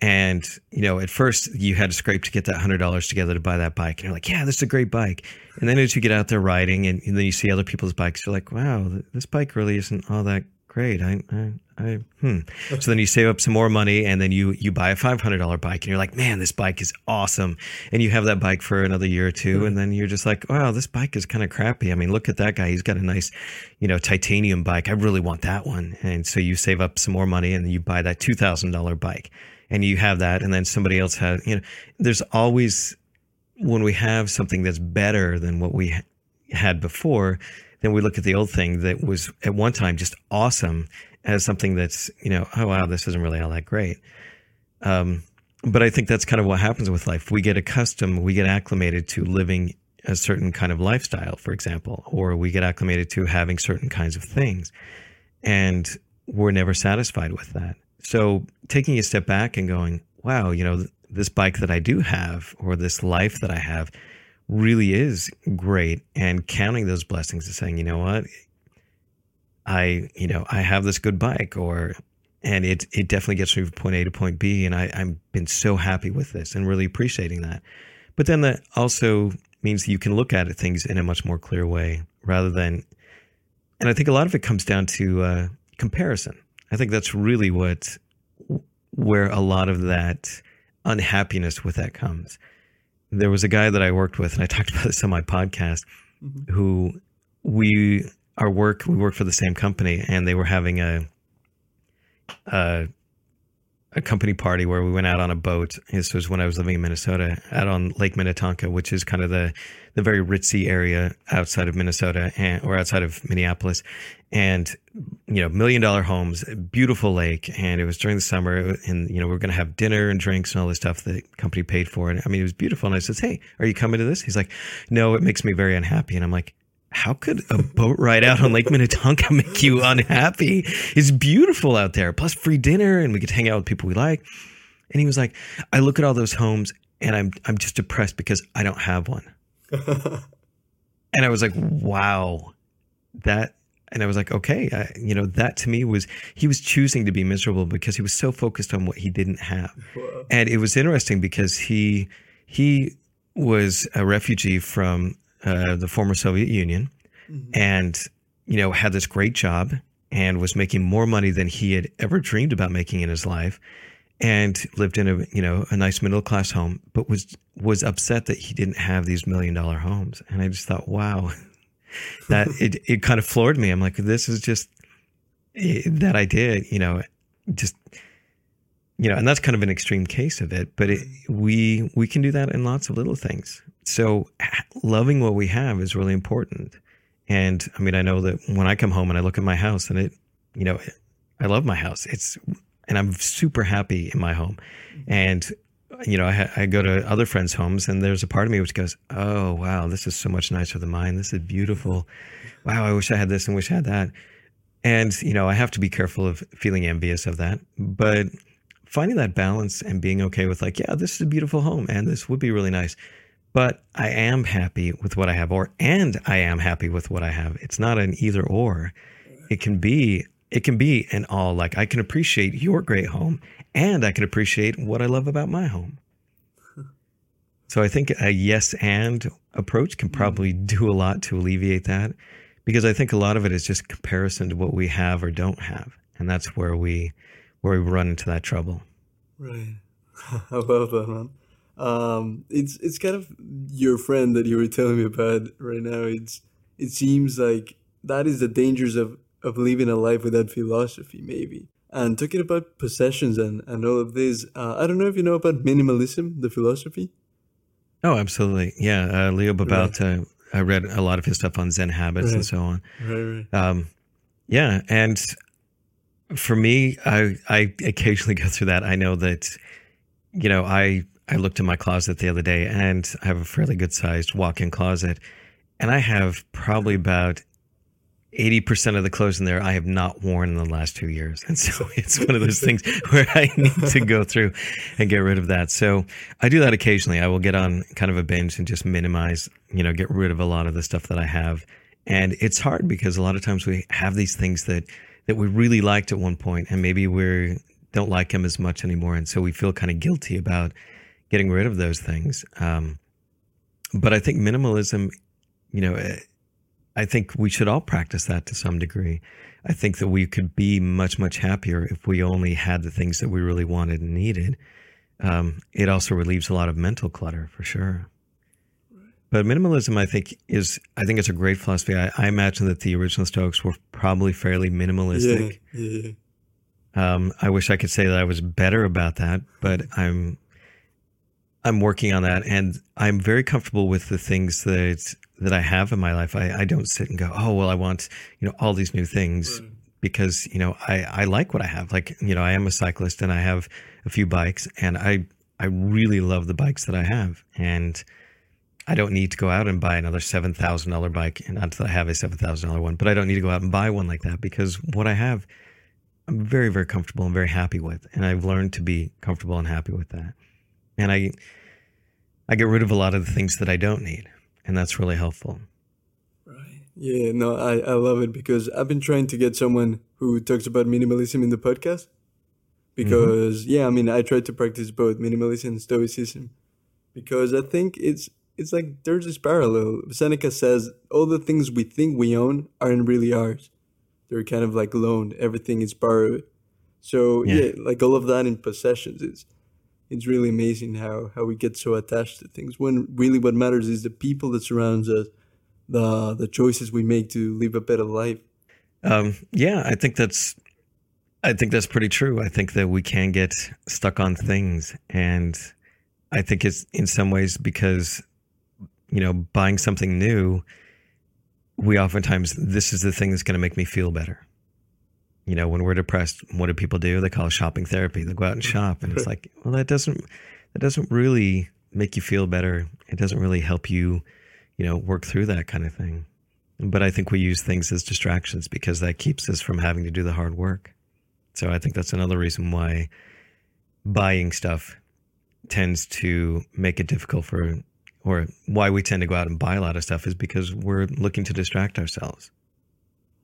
A: And you know, at first you had to scrape to get that hundred dollars together to buy that bike, and you're like, "Yeah, this is a great bike." And then as you get out there riding, and, and then you see other people's bikes, you're like, "Wow, this bike really isn't all that great. I, I, I, hmm. So then you save up some more money and then you, you buy a $500 bike and you're like, man, this bike is awesome. And you have that bike for another year or 2 mm-hmm. And then you're just like, wow, this bike is kind of crappy. I mean, look at that guy. He's got a nice, you know, titanium bike. I really want that one. And so you save up some more money and you buy that $2,000 bike and you have that. And then somebody else has, you know, there's always, when we have something that's better than what we had before, then we look at the old thing that was at one time just awesome as something that's, you know, oh, wow, this isn't really all that great. Um, but I think that's kind of what happens with life. We get accustomed, we get acclimated to living a certain kind of lifestyle, for example, or we get acclimated to having certain kinds of things. And we're never satisfied with that. So taking a step back and going, wow, you know, this bike that I do have, or this life that I have, really is great and counting those blessings and saying, you know what, I, you know, I have this good bike or, and it, it definitely gets me from point A to point B. And I, I've been so happy with this and really appreciating that. But then that also means that you can look at things in a much more clear way rather than, and I think a lot of it comes down to uh, comparison. I think that's really what, where a lot of that unhappiness with that comes there was a guy that I worked with, and I talked about this on my podcast, mm-hmm. who we our work we worked for the same company, and they were having a a, a company party where we went out on a boat. This was when I was living in Minnesota, out on Lake Minnetonka, which is kind of the the very ritzy area outside of Minnesota and or outside of Minneapolis, and you know million dollar homes, beautiful lake, and it was during the summer, and you know we are going to have dinner and drinks and all this stuff the company paid for, and I mean it was beautiful. And I says, "Hey, are you coming to this?" He's like, "No, it makes me very unhappy," and I'm like. How could a boat ride out on Lake Minnetonka make you unhappy? It's beautiful out there, plus free dinner, and we to hang out with people we like. And he was like, I look at all those homes and I'm I'm just depressed because I don't have one. and I was like, wow, that and I was like, okay, I, you know, that to me was he was choosing to be miserable because he was so focused on what he didn't have, and it was interesting because he he was a refugee from uh, the former Soviet Union, mm-hmm. and you know had this great job and was making more money than he had ever dreamed about making in his life and lived in a you know a nice middle class home but was was upset that he didn't have these million dollar homes. And i just thought wow that it, it kind of floored me. I'm like this is just eh, that i did you know just you know and that's kind of an extreme case of it but it, we we can do that in lots of little things so loving what we have is really important and I mean, I know that when I come home and I look at my house and it, you know, I love my house. It's, and I'm super happy in my home. And, you know, I, I go to other friends' homes and there's a part of me which goes, oh, wow, this is so much nicer than mine. This is beautiful. Wow, I wish I had this and wish I had that. And, you know, I have to be careful of feeling envious of that. But finding that balance and being okay with, like, yeah, this is a beautiful home and this would be really nice but I am happy with what I have, or and I am happy with what I have. It's not an either or. It can be it can be an all. Like I can appreciate your great home, and I can appreciate what I love about my home. So I think a yes and approach can probably mm. do a lot to alleviate that, because I think a lot of it is just comparison to what we have or don't have, and that's where we where we run into that trouble.
B: Right. I love that, man. Um, it's it's kind of your friend that you were telling me about right now. It's it seems like that is the dangers of of living a life without philosophy, maybe. And talking about possessions and, and all of this, uh, I don't know if you know about minimalism, the philosophy.
A: Oh, absolutely. Yeah. Uh, Leo Babauta, right. uh, I read a lot of his stuff on Zen habits right. and so on. Right, right. Um, yeah. And for me, I, I occasionally go through that. I know that, you know, I I looked in my closet the other day and I have a fairly good sized walk in closet. And I have probably about 80% of the clothes in there I have not worn in the last two years. And so it's one of those things where I need to go through and get rid of that. So I do that occasionally. I will get on kind of a binge and just minimize, you know, get rid of a lot of the stuff that I have. And it's hard because a lot of times we have these things that, that we really liked at one point and maybe we don't like them as much anymore. And so we feel kind of guilty about getting rid of those things. Um, but I think minimalism, you know, eh, I think we should all practice that to some degree. I think that we could be much, much happier if we only had the things that we really wanted and needed. Um, it also relieves a lot of mental clutter for sure. But minimalism, I think, is I think it's a great philosophy. I, I imagine that the original Stoics were probably fairly minimalistic. Yeah, yeah. Um, I wish I could say that I was better about that, but I'm I'm working on that, and I'm very comfortable with the things that that I have in my life. I, I don't sit and go, oh well, I want you know all these new things right. because you know I I like what I have. Like you know I am a cyclist and I have a few bikes, and I I really love the bikes that I have, and I don't need to go out and buy another seven thousand dollar bike. And not that I have a seven thousand dollar one, but I don't need to go out and buy one like that because what I have, I'm very very comfortable and very happy with, and I've learned to be comfortable and happy with that and I I get rid of a lot of the things that I don't need, and that's really helpful.
B: Right. Yeah. No, I I love it because I've been trying to get someone who talks about minimalism in the podcast. Because mm-hmm. yeah, I mean, I try to practice both minimalism and stoicism, because I think it's it's like there's this parallel. Seneca says all the things we think we own aren't really ours; they're kind of like loaned. Everything is borrowed. So yeah, yeah like all of that in possessions is it's really amazing how how we get so attached to things when really what matters is the people that surrounds us the the choices we make to live a better life.
A: Um, yeah i think that's i think that's pretty true. I think that we can get stuck on things. And i think it's in some ways because you know buying something new we oftentimes this is the thing that's going to make me feel better you know, when we're depressed, what do people do? They call it shopping therapy. They go out and mm-hmm. shop, and it's like, well, that doesn't that doesn't really make you feel better. It doesn't really help you, you know, work through that kind of thing. But I think we use things as distractions because that keeps us from having to do the hard work. So I think that's another reason why buying stuff tends to make it difficult for, or why we tend to go out and buy a lot of stuff is because we're looking to distract ourselves.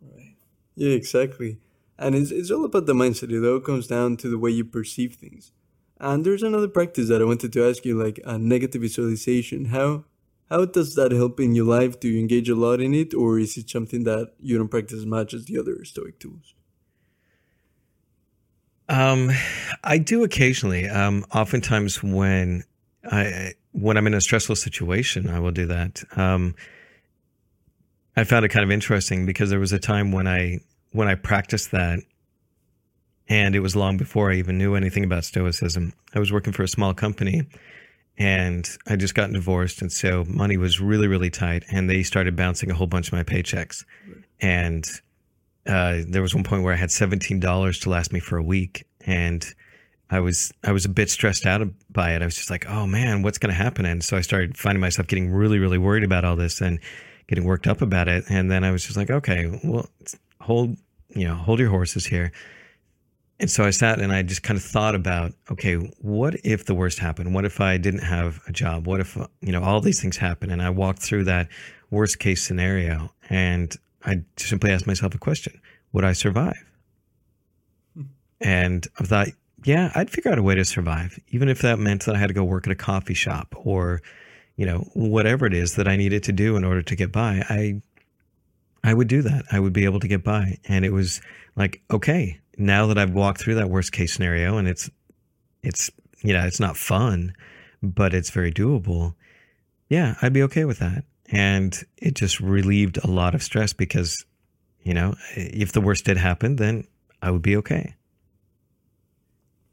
A: Right.
B: Yeah, exactly. And it's, it's all about the mindset. It all comes down to the way you perceive things. And there's another practice that I wanted to ask you, like a negative visualization. How how does that help in your life? Do you engage a lot in it, or is it something that you don't practice as much as the other Stoic tools?
A: Um, I do occasionally. Um, oftentimes when I when I'm in a stressful situation, I will do that. Um, I found it kind of interesting because there was a time when I when I practiced that, and it was long before I even knew anything about Stoicism. I was working for a small company, and I just got divorced, and so money was really really tight, and they started bouncing a whole bunch of my paychecks, and uh, there was one point where I had seventeen dollars to last me for a week, and I was I was a bit stressed out by it. I was just like, oh man, what's going to happen? And so I started finding myself getting really really worried about all this and getting worked up about it. And then I was just like, okay, well, hold you know hold your horses here. And so I sat and I just kind of thought about, okay, what if the worst happened? What if I didn't have a job? What if you know all these things happen? And I walked through that worst case scenario, and I simply asked myself a question: Would I survive? And I thought, yeah, I'd figure out a way to survive, even if that meant that I had to go work at a coffee shop or, you know, whatever it is that I needed to do in order to get by. I, I would do that. I would be able to get by. And it was like, okay, now that I've walked through that worst case scenario and it's, it's, you know, it's not fun, but it's very doable. Yeah, I'd be okay with that. And it just relieved a lot of stress because, you know, if the worst did happen, then I would be okay.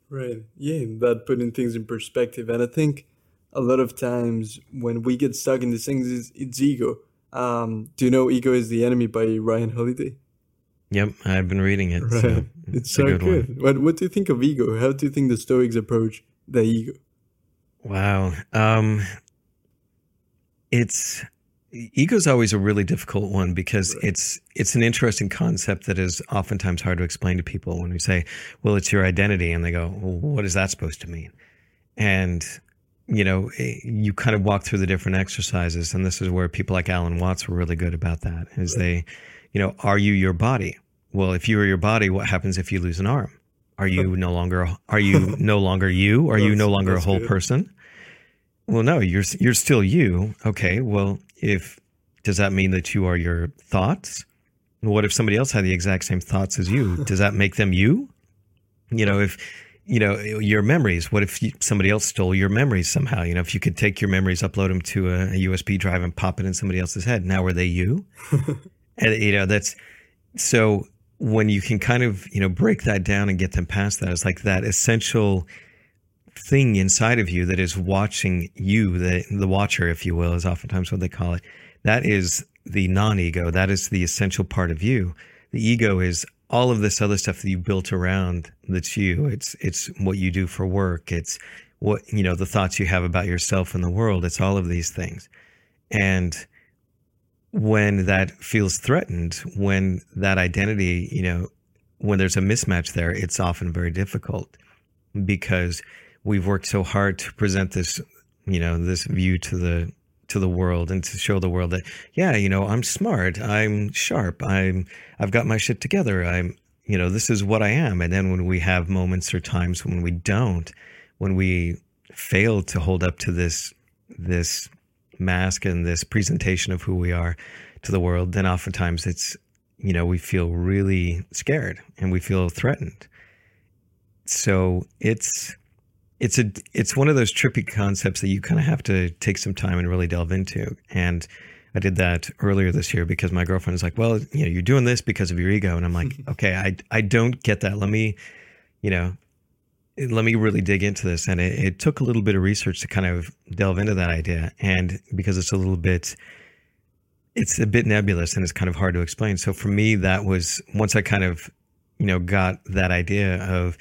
B: Right. Yeah, that putting things in perspective. And I think a lot of times when we get stuck in these things, it's, it's ego. Um, do you know Ego is the Enemy by Ryan Holiday?
A: Yep, I've been reading it. Right. So
B: it's, it's so good. good. What, what do you think of ego? How do you think the Stoics approach the ego?
A: Wow. Um, it's ego is always a really difficult one because right. it's it's an interesting concept that is oftentimes hard to explain to people when we say well it's your identity and they go well, what is that supposed to mean and you know eh, you kind of walk through the different exercises and this is where people like alan watts were really good about that is they you know are you your body well if you are your body what happens if you lose an arm are you no longer are you no longer you are you no longer a whole good. person well no you're you're still you okay well if does that mean that you are your thoughts? What if somebody else had the exact same thoughts as you? Does that make them you? You know, if you know your memories. What if you, somebody else stole your memories somehow? You know, if you could take your memories, upload them to a, a USB drive, and pop it in somebody else's head. Now, are they you? and you know, that's so when you can kind of you know break that down and get them past that. It's like that essential thing inside of you that is watching you, the the watcher, if you will, is oftentimes what they call it. That is the non-ego. That is the essential part of you. The ego is all of this other stuff that you built around that's you. It's it's what you do for work. It's what you know, the thoughts you have about yourself and the world. It's all of these things. And when that feels threatened, when that identity, you know, when there's a mismatch there, it's often very difficult because we've worked so hard to present this, you know, this view to the to the world and to show the world that yeah, you know, I'm smart, I'm sharp, I'm I've got my shit together. I'm, you know, this is what I am. And then when we have moments or times when we don't, when we fail to hold up to this this mask and this presentation of who we are to the world, then oftentimes it's you know, we feel really scared and we feel threatened. So it's it's a it's one of those trippy concepts that you kind of have to take some time and really delve into. And I did that earlier this year because my girlfriend was like, "Well, you know, you're doing this because of your ego," and I'm like, "Okay, I I don't get that. Let me, you know." Let me really dig into this. And it, it took a little bit of research to kind of delve into that idea. And because it's a little bit, it's a bit nebulous and it's kind of hard to explain. So for me, that was once I kind of, you know, got that idea of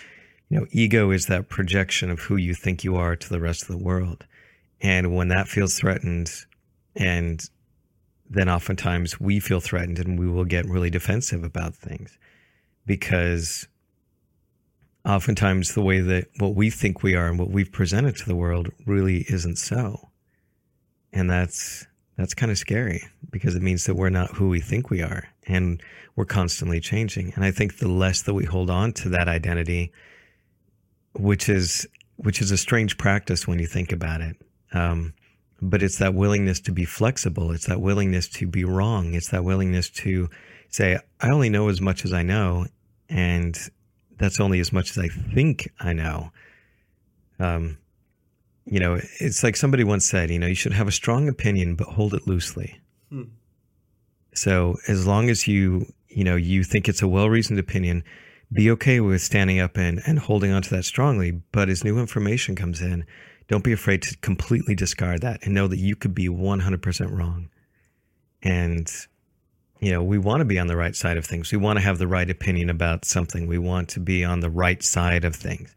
A: you know, ego is that projection of who you think you are to the rest of the world. And when that feels threatened, and then oftentimes we feel threatened and we will get really defensive about things because oftentimes the way that what we think we are and what we've presented to the world really isn't so. And that's that's kind of scary because it means that we're not who we think we are and we're constantly changing. And I think the less that we hold on to that identity, which is which is a strange practice when you think about it. Um, but it's that willingness to be flexible. It's that willingness to be wrong. It's that willingness to say, I only know as much as I know, and that's only as much as I think I know. Um, you know, it's like somebody once said, you know, you should have a strong opinion, but hold it loosely. Hmm. So as long as you, you know, you think it's a well reasoned opinion, be okay with standing up and, and holding on to that strongly. But as new information comes in, don't be afraid to completely discard that and know that you could be 100% wrong. And, you know, we want to be on the right side of things. We want to have the right opinion about something. We want to be on the right side of things.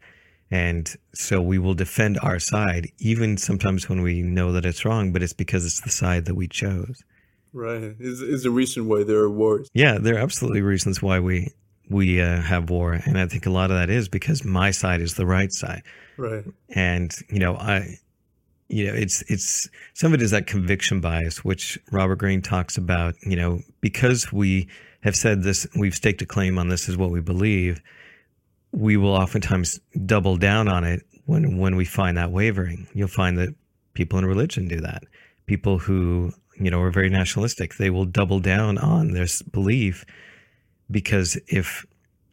A: And so we will defend our side, even sometimes when we know that it's wrong, but it's because it's the side that we chose.
B: Right. Is is a reason why there are wars.
A: Yeah, there are absolutely reasons why we we uh, have war, and I think a lot of that is because my side is the right side.
B: Right.
A: And you know, I, you know, it's it's some of it is that conviction bias, which Robert Greene talks about. You know, because we have said this, we've staked a claim on this is what we believe. We will oftentimes double down on it when when we find that wavering. You'll find that people in religion do that. People who you know are very nationalistic, they will double down on this belief because if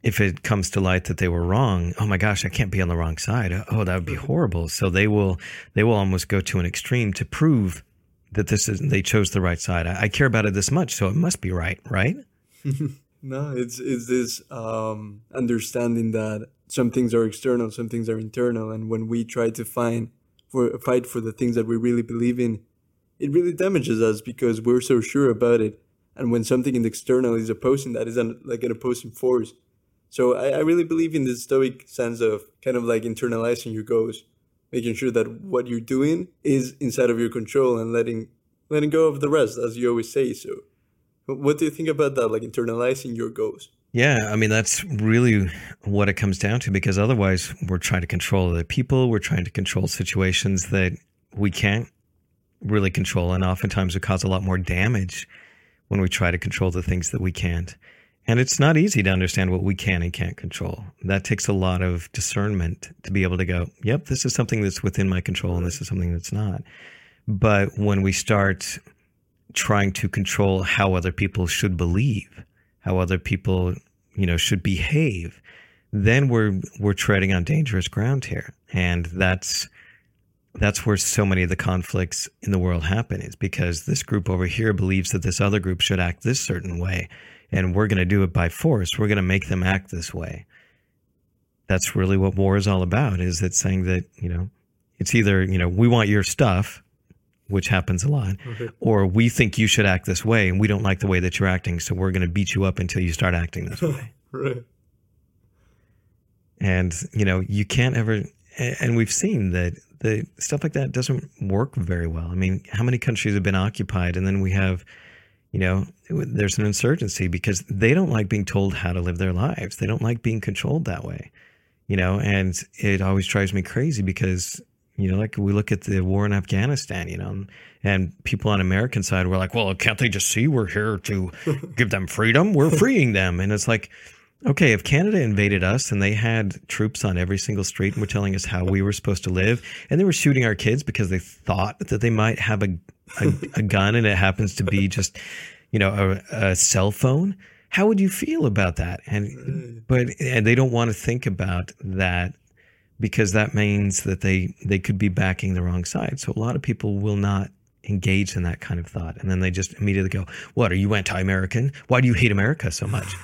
A: if it comes to light that they were wrong, oh my gosh, I can't be on the wrong side. Oh, that would be horrible. So they will they will almost go to an extreme to prove that this is they chose the right side. I, I care about it this much, so it must be right, right?
B: no, it's it's this um, understanding that some things are external, some things are internal, and when we try to find for fight for the things that we really believe in, it really damages us because we're so sure about it and when something in the external is opposing that is an, like an opposing force. So I, I really believe in this stoic sense of kind of like internalizing your goals making sure that what you're doing is inside of your control and letting letting go of the rest as you always say. So what do you think about that like internalizing your goals?
A: Yeah, I mean that's really what it comes down to because otherwise we're trying to control other people, we're trying to control situations that we can't really control and oftentimes it cause a lot more damage when we try to control the things that we can't. And it's not easy to understand what we can and can't control. That takes a lot of discernment to be able to go, yep, this is something that's within my control and this is something that's not. But when we start trying to control how other people should believe, how other people, you know, should behave, then we're we're treading on dangerous ground here. And that's that's where so many of the conflicts in the world happen is because this group over here believes that this other group should act this certain way and we're going to do it by force. We're going to make them act this way. That's really what war is all about is it saying that you know it's either you know we want your stuff which happens a lot okay. or we think you should act this way and we don't like the way that you're acting so we're going to beat you up until you start acting this way.
B: Right.
A: And you know you can't ever and we've seen that the stuff like that doesn't work very well. I mean, how many countries have been occupied, and then we have, you know, there's an insurgency because they don't like being told how to live their lives. They don't like being controlled that way, you know. And it always drives me crazy because you know, like we look at the war in Afghanistan, you know, and people on American side were like, well, can't they just see we're here to give them freedom? We're freeing them, and it's like Okay, if Canada invaded us and they had troops on every single street and were telling us how we were supposed to live, and they were shooting our kids because they thought that they might have a, a, a gun and it happens to be just, you know, a, a, cell phone, how would you feel about that? And but and they don't want to think about that because that means that they they could be backing the wrong side. So a lot of people will not engage in that kind of thought, and then they just immediately go, "What are you anti-American? Why do you hate America so much?"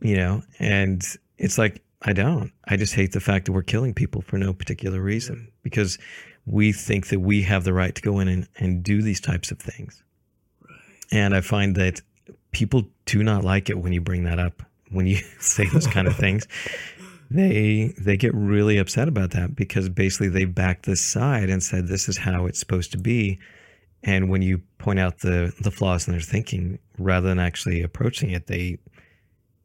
A: You know, and it's like, I don't. I just hate the fact that we're killing people for no particular reason mm. because we think that we have the right to go in and, and do these types of things. Right. And I find that people do not like it when you bring that up, when you say those kind of things. They they get really upset about that because basically they backed this side and said this is how it's supposed to be. And when you point out the the flaws in their thinking, rather than actually approaching it, they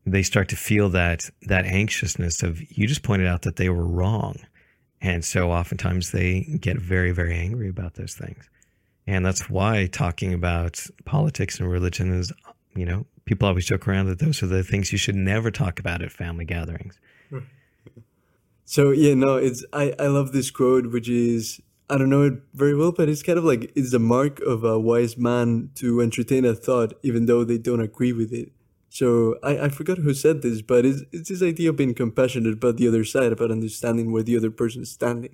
A: they start to feel that that anxiousness of you just pointed out that they were wrong and so oftentimes they get very very angry about those things And that's why talking about politics and religion is, you know, people always joke around that those are the things you should never talk about at family gatherings.
B: So yeah, no, it's I, I love this quote, which is I don't know it very well, but it's kind of like it's the mark of a wise man to entertain a thought even though they don't agree with it. So I, I forgot who said this, but it's it's this idea of being compassionate about the other side, about understanding where the other person is standing.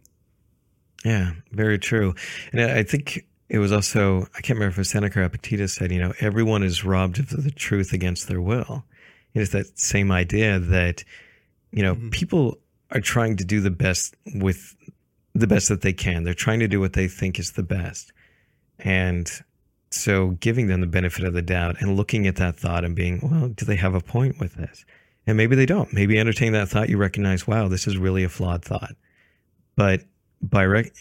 A: Yeah, very true. And I think it was also I can't remember if it was Seneca or Epictetus said, you know, everyone is robbed of the truth against their will. It is that same idea that, you know, mm-hmm. people are trying to do the best with the best that they can. They're trying to do what they think is the best. And so giving them the benefit of the doubt and looking at that thought and being, well, do they have a point with this? And maybe they don't. Maybe entertaining that thought, you recognize, wow, this is really a flawed thought. But by rec-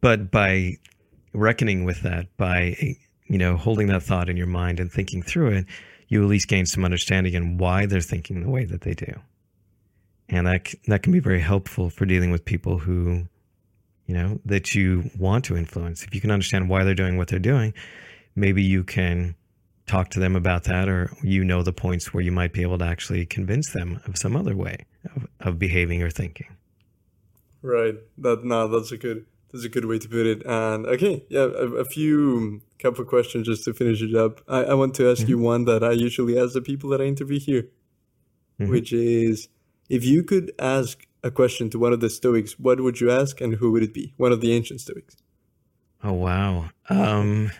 A: but by reckoning with that, by you know holding that thought in your mind and thinking through it, you at least gain some understanding in why they're thinking the way that they do and that that can be very helpful for dealing with people who you know that you want to influence if you can understand why they're doing what they're doing maybe you can talk to them about that or you know the points where you might be able to actually convince them of some other way of, of behaving or thinking
B: right that no that's a good that's a good way to put it and okay yeah a, a few couple questions just to finish it up i, I want to ask mm-hmm. you one that i usually ask the people that i interview here mm-hmm. which is if you could ask a question to one of the Stoics, what would you ask and who would it be? One of the ancient Stoics.
A: Oh, wow. Um,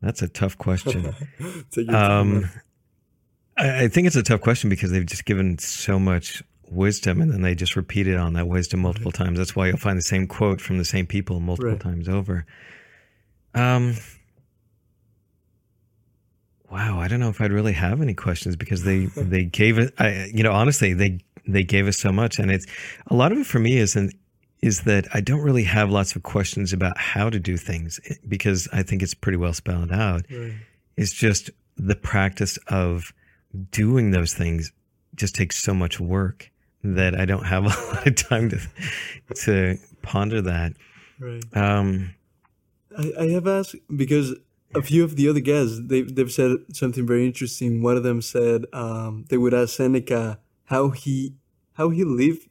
A: that's a tough question. um, I, I think it's a tough question because they've just given so much wisdom and then they just repeat it on that wisdom multiple right. times. That's why you'll find the same quote from the same people multiple right. times over. Um, Wow, I don't know if I'd really have any questions because they they gave it. I, you know, honestly, they they gave us so much, and it's a lot of it for me isn't is that I don't really have lots of questions about how to do things eh, because I think it's pretty well spelled out. Right. It's just the practice of doing those things just takes so much work that I don't have a lot of time to to ponder that.
B: Right. Um, I, I have asked because a few of the other guests they've, they've said something very interesting one of them said um, they would ask seneca how he how he lived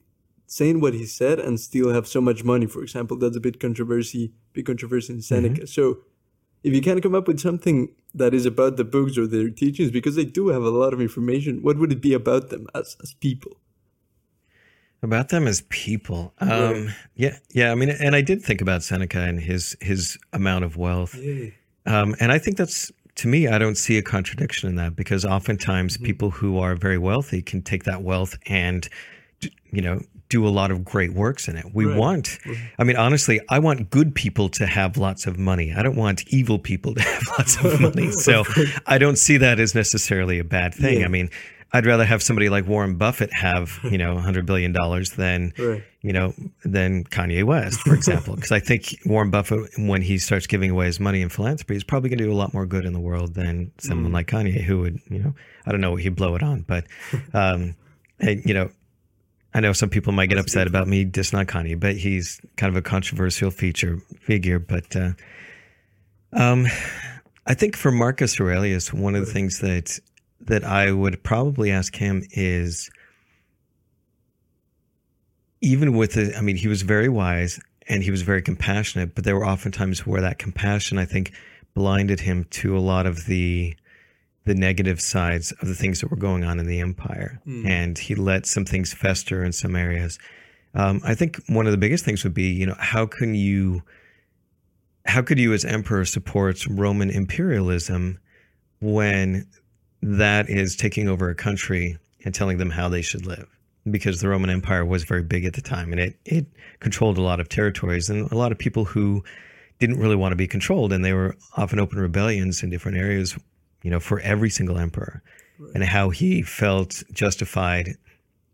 B: saying what he said and still have so much money for example that's a bit controversy big controversy in seneca mm-hmm. so if you can come up with something that is about the books or their teachings because they do have a lot of information what would it be about them as, as people
A: about them as people um, right. yeah yeah i mean and i did think about seneca and his his amount of wealth yeah um, and I think that's, to me, I don't see a contradiction in that because oftentimes mm-hmm. people who are very wealthy can take that wealth and, you know, do a lot of great works in it. We right. want, mm-hmm. I mean, honestly, I want good people to have lots of money. I don't want evil people to have lots of money. So I don't see that as necessarily a bad thing. Yeah. I mean, I'd rather have somebody like Warren Buffett have, you know, $100 billion than, right. you know, than Kanye West, for example. Because I think Warren Buffett, when he starts giving away his money in philanthropy, is probably going to do a lot more good in the world than someone mm. like Kanye, who would, you know, I don't know what he'd blow it on. But, um, you know, I know some people might get That's upset about me dissing on Kanye, but he's kind of a controversial feature figure. But uh, um, I think for Marcus Aurelius, one of the things that that I would probably ask him is even with it, I mean, he was very wise and he was very compassionate, but there were often times where that compassion, I think, blinded him to a lot of the the negative sides of the things that were going on in the empire, mm. and he let some things fester in some areas. Um, I think one of the biggest things would be, you know, how can you, how could you as emperor support Roman imperialism when that is taking over a country and telling them how they should live because the Roman Empire was very big at the time and it, it controlled a lot of territories and a lot of people who didn't really want to be controlled and they were often open rebellions in different areas, you know, for every single emperor right. and how he felt justified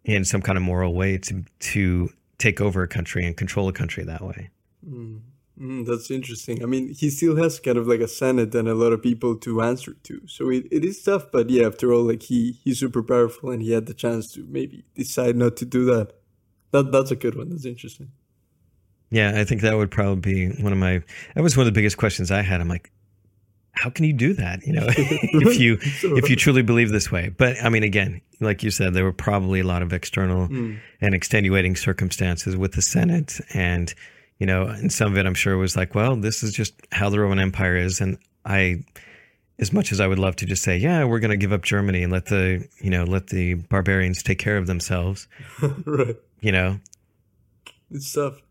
A: in some kind of moral way to to take over a country and control a country that way.
B: Mm. Mm, that's interesting. I mean, he still has kind of like a senate and a lot of people to answer to. So it, it is tough, but yeah, after all, like he he's super powerful and he had the chance to maybe decide not to do that. That that's a good one. That's interesting.
A: Yeah, I think that would probably be one of my. That was one of the biggest questions I had. I'm like, how can you do that? You know, if you if you truly believe this way. But I mean, again, like you said, there were probably a lot of external mm. and extenuating circumstances with the Senate, and you know, and some of it, I'm sure, was like, well, this is just how the Roman Empire is, and I. As much as I would love to just say, yeah, we're going to give up Germany and let the, you know, let the barbarians take care of themselves.
B: right.
A: You know,
B: it's tough.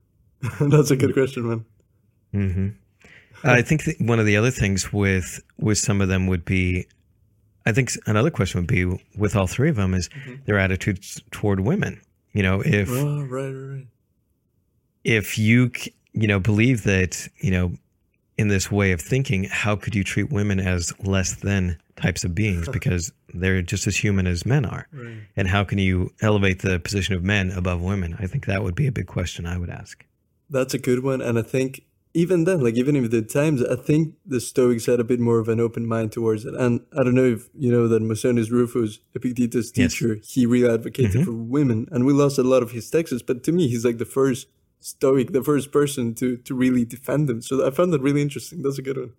B: That's a good question, man.
A: Mm-hmm. I think one of the other things with with some of them would be, I think another question would be with all three of them is mm-hmm. their attitudes toward women. You know, if
B: oh, right, right.
A: if you you know believe that you know in this way of thinking, how could you treat women as less than types of beings because they're just as human as men are? Right. And how can you elevate the position of men above women? I think that would be a big question I would ask.
B: That's a good one. And I think even then, like even in the times, I think the Stoics had a bit more of an open mind towards it. And I don't know if you know that Musonius Rufus, Epictetus' teacher, yes. he really advocated mm-hmm. for women, and we lost a lot of his texts. But to me, he's like the first Stoic, the first person to to really defend them. So I found that really interesting. That's a good one.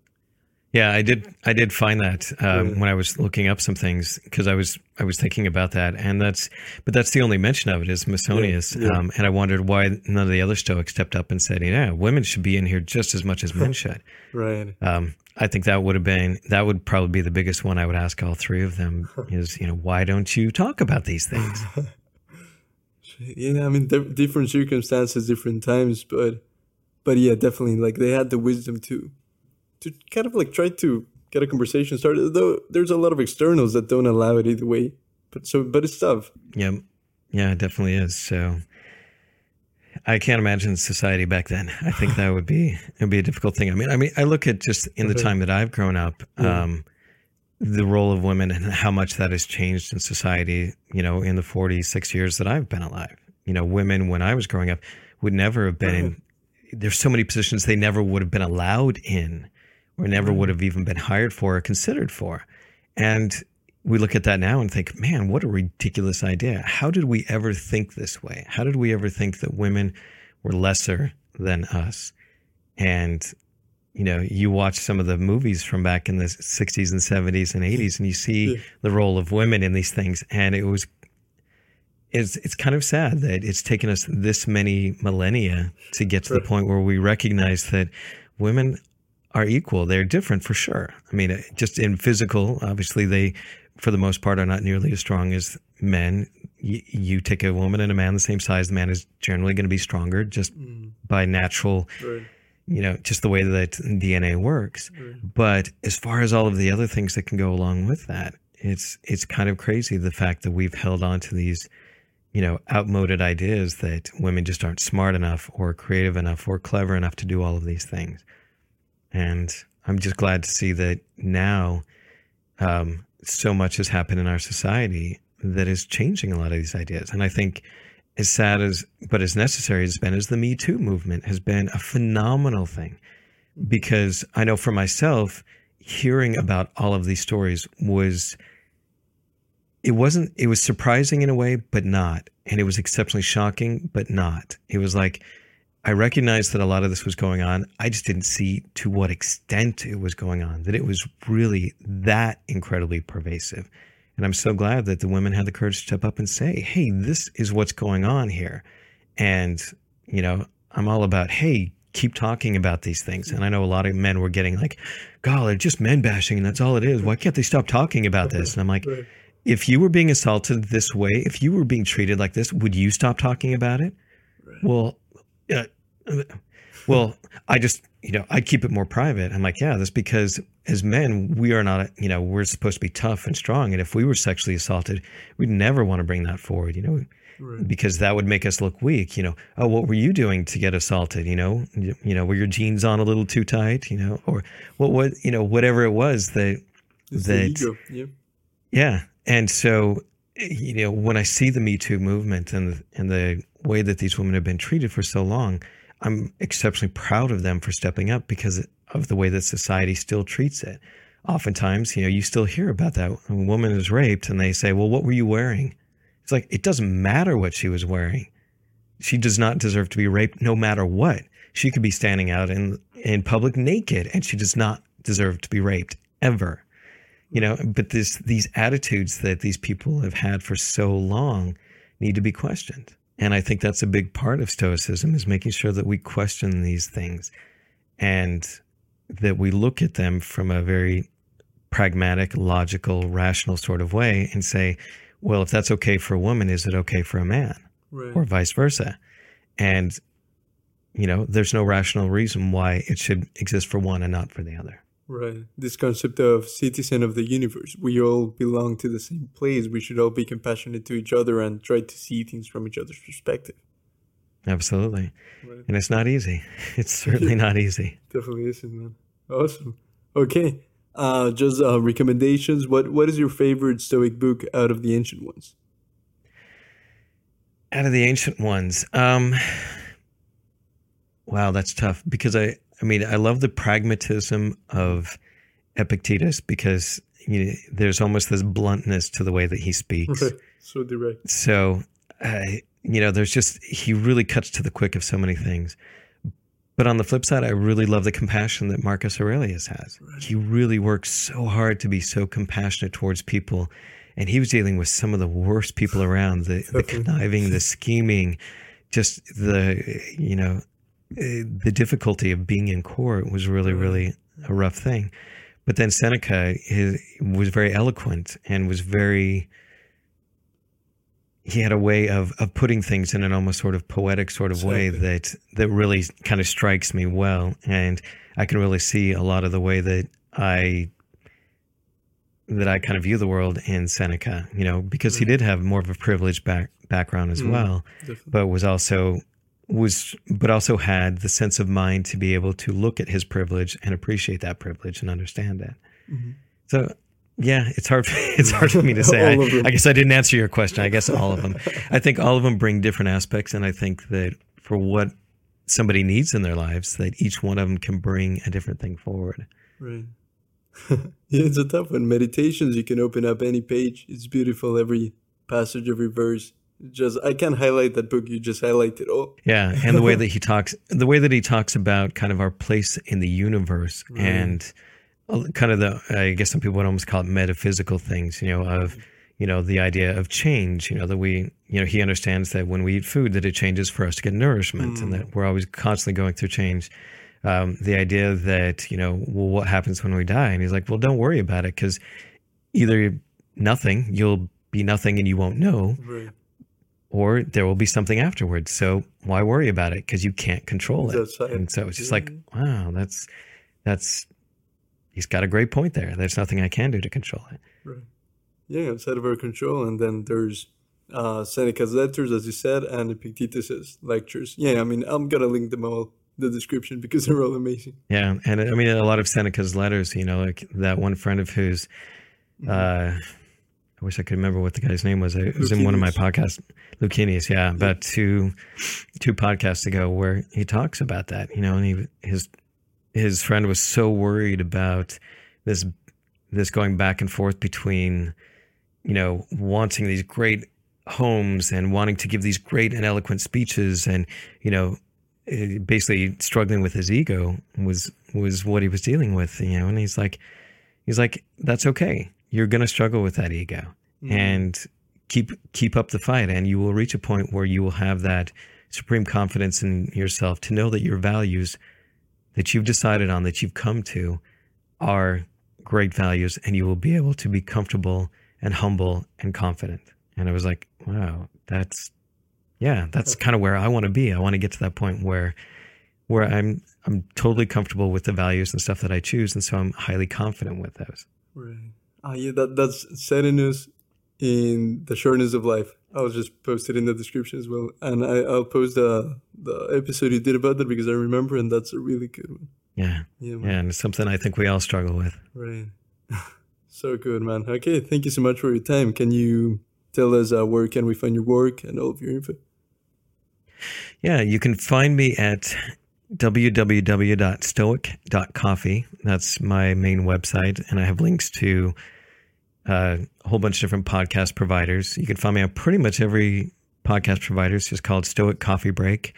A: Yeah, I did. I did find that um, when I was looking up some things because I was I was thinking about that, and that's but that's the only mention of it is Musonius, yeah, yeah. Um, and I wondered why none of the other Stoics stepped up and said, "Yeah, women should be in here just as much as men should."
B: right.
A: Um, I think that would have been that would probably be the biggest one I would ask all three of them is you know why don't you talk about these things?
B: yeah, I mean different circumstances, different times, but but yeah, definitely like they had the wisdom to to kind of like try to get a conversation started. Though there's a lot of externals that don't allow it either way. But so, but it's tough.
A: Yeah, yeah, it definitely is. So I can't imagine society back then. I think that would be it would be a difficult thing. I mean, I mean, I look at just in the time that I've grown up, um, the role of women and how much that has changed in society. You know, in the 46 years that I've been alive, you know, women when I was growing up would never have been in. There's so many positions they never would have been allowed in or never mm. would have even been hired for or considered for. And we look at that now and think, man, what a ridiculous idea. How did we ever think this way? How did we ever think that women were lesser than us? And, you know, you watch some of the movies from back in the 60s and 70s and 80s, and you see yeah. the role of women in these things. And it was, it's, it's kind of sad that it's taken us this many millennia to get to right. the point where we recognize that women are equal. They're different for sure. I mean, just in physical, obviously, they, for the most part, are not nearly as strong as men. You, you take a woman and a man the same size, the man is generally going to be stronger just mm. by natural, right. you know, just the way that DNA works. Right. But as far as all of the other things that can go along with that, it's it's kind of crazy the fact that we've held on to these you know, outmoded ideas that women just aren't smart enough or creative enough or clever enough to do all of these things. And I'm just glad to see that now um, so much has happened in our society that is changing a lot of these ideas. And I think as sad as, but as necessary as been as the Me Too movement has been a phenomenal thing. Because I know for myself, hearing about all of these stories was, it wasn't, it was surprising in a way, but not. And it was exceptionally shocking, but not. It was like, I recognized that a lot of this was going on. I just didn't see to what extent it was going on, that it was really that incredibly pervasive. And I'm so glad that the women had the courage to step up and say, hey, this is what's going on here. And, you know, I'm all about, hey, keep talking about these things. And I know a lot of men were getting like, God, they're just men bashing and that's all it is. Why can't they stop talking about this? And I'm like, if you were being assaulted this way, if you were being treated like this, would you stop talking about it? Well, uh, well, I just, you know, I keep it more private. I'm like, yeah, that's because as men, we are not, you know, we're supposed to be tough and strong. And if we were sexually assaulted, we'd never want to bring that forward, you know, right. because that would make us look weak. You know, oh, what were you doing to get assaulted? You know, you, you know, were your jeans on a little too tight? You know, or what, what, you know, whatever it was that,
B: it's
A: that,
B: yeah.
A: yeah. And so, you know, when I see the Me Too movement and and the way that these women have been treated for so long, I'm exceptionally proud of them for stepping up because of the way that society still treats it. Oftentimes, you know, you still hear about that. A woman is raped and they say, well, what were you wearing? It's like, it doesn't matter what she was wearing. She does not deserve to be raped no matter what. she could be standing out in in public naked and she does not deserve to be raped ever. You know, but this these attitudes that these people have had for so long need to be questioned. And I think that's a big part of stoicism is making sure that we question these things and that we look at them from a very pragmatic, logical, rational sort of way and say, well, if that's okay for a woman, is it okay for a man?
B: Right.
A: Or vice versa. And, you know, there's no rational reason why it should exist for one and not for the other.
B: Right. This concept of citizen of the universe. We all belong to the same place. We should all be compassionate to each other and try to see things from each other's perspective.
A: Absolutely.
B: Right.
A: And it's not easy. It's certainly not easy.
B: Definitely isn't, man. Awesome. Okay. Uh, just uh, recommendations. What What is your favorite Stoic book out of the ancient ones?
A: Out of the ancient ones, um, wow, that's tough because I, I mean, I love the pragmatism of Epictetus because you know, there's almost this bluntness to the way that he speaks.
B: Right. So direct.
A: So, uh, you know, there's just, he really cuts to the quick of so many things. But on the flip side, I really love the compassion that Marcus Aurelius has. He really works so hard to be so compassionate towards people. And he was dealing with some of the worst people around the, the conniving, the scheming, just the, you know, Uh, the difficulty of being in court was really, mm-hmm. really a rough thing. But then Seneca his, was very eloquent and was very, he had a way of, of putting things in an almost sort of poetic sort of way that, that really kind of strikes me well. And I can really see a lot of the way that I, that I kind of view the world in Seneca, you know, because he did have more of a privileged back, background as mm-hmm. well,
B: Definitely.
A: but was also was but also had the sense of mind to be able to look at his privilege and appreciate that privilege and understand it.
B: Mhm.
A: So yeah, it's hard. It's hard for me to say. I. I guess I didn't answer your question. I guess all of them. I think all of them bring different aspects, and I think that for what somebody needs in their lives, that each one of them can bring a different thing forward.
B: Right. yeah, it's a tough one. Meditations, you can open up any page. It's beautiful. Every passage, every verse. Just I can't highlight that book. You just highlighted all.
A: Yeah, and the way that he talks, the way that he talks about kind of our place in the universe and uh, kind of the, I guess some people would almost call it metaphysical things, you know, of, you know, the idea of change, you know, that we, you know, he understands that when we eat food, that it changes for us to get nourishment and that we're always constantly going through change. Um, the idea that, you know, well, what happens when we die? And he's like, well, don't worry about it because either nothing, you'll be nothing and you won't know,
B: Right.
A: Or there will be something afterwards. So why worry about it? Because you can't control it.
B: Right.
A: And so it's just like, wow, that's that's he's got a great point there. There's nothing I can do to control it.
B: Right. Yeah, it's out of our control. And then there's uh, Seneca's letters, as you said, and Epictetus's lectures. Yeah, I mean, I'm gonna link them all in the description because they're all amazing.
A: Yeah, and I mean a lot of Seneca's letters. You know, like that one friend of whose. Uh, I wish I could remember what the guy's name was. It was in one of my podcasts, Lucinius. Yeah, about two two podcasts ago, where he talks about that. You know, and he his his friend was so worried about this this going back and forth between you know wanting these great homes and wanting to give these great and eloquent speeches and you know eh, basically struggling with his ego was was what he was dealing with you know and he's like he's like that's okay you're going to struggle with that ego mm-hmm. and keep keep up the fight. And you will reach a point where you will have that supreme confidence in yourself to know that your values that you've decided on that you've come to are great values and you will be able to be comfortable and humble and confident. And i was like wow that's yeah that's kind of where i want to be. I want to get to that point where where i'm i'm totally comfortable with the values and stuff that i choose. And so i'm highly confident with those.
B: Right. Ah, yeah, that that's Serenus in the shortness of life. I'll just post it in the description as well, and I, I'll post the the episode you did about that because I remember, and that's a really good one.
A: yeah
B: Yeah, man.
A: yeah and it's something i think we all struggle with
B: Right. so good, man. Okay, thank you so much for your time. Can you tell us uh, where can we find your work and all of your info?
A: Yeah, you can find me at www.stoic.coffee. That's my main website, and I have links to uh, a whole bunch of different podcast providers. You can find me on pretty much every podcast provider. It's just called Stoic Coffee Break.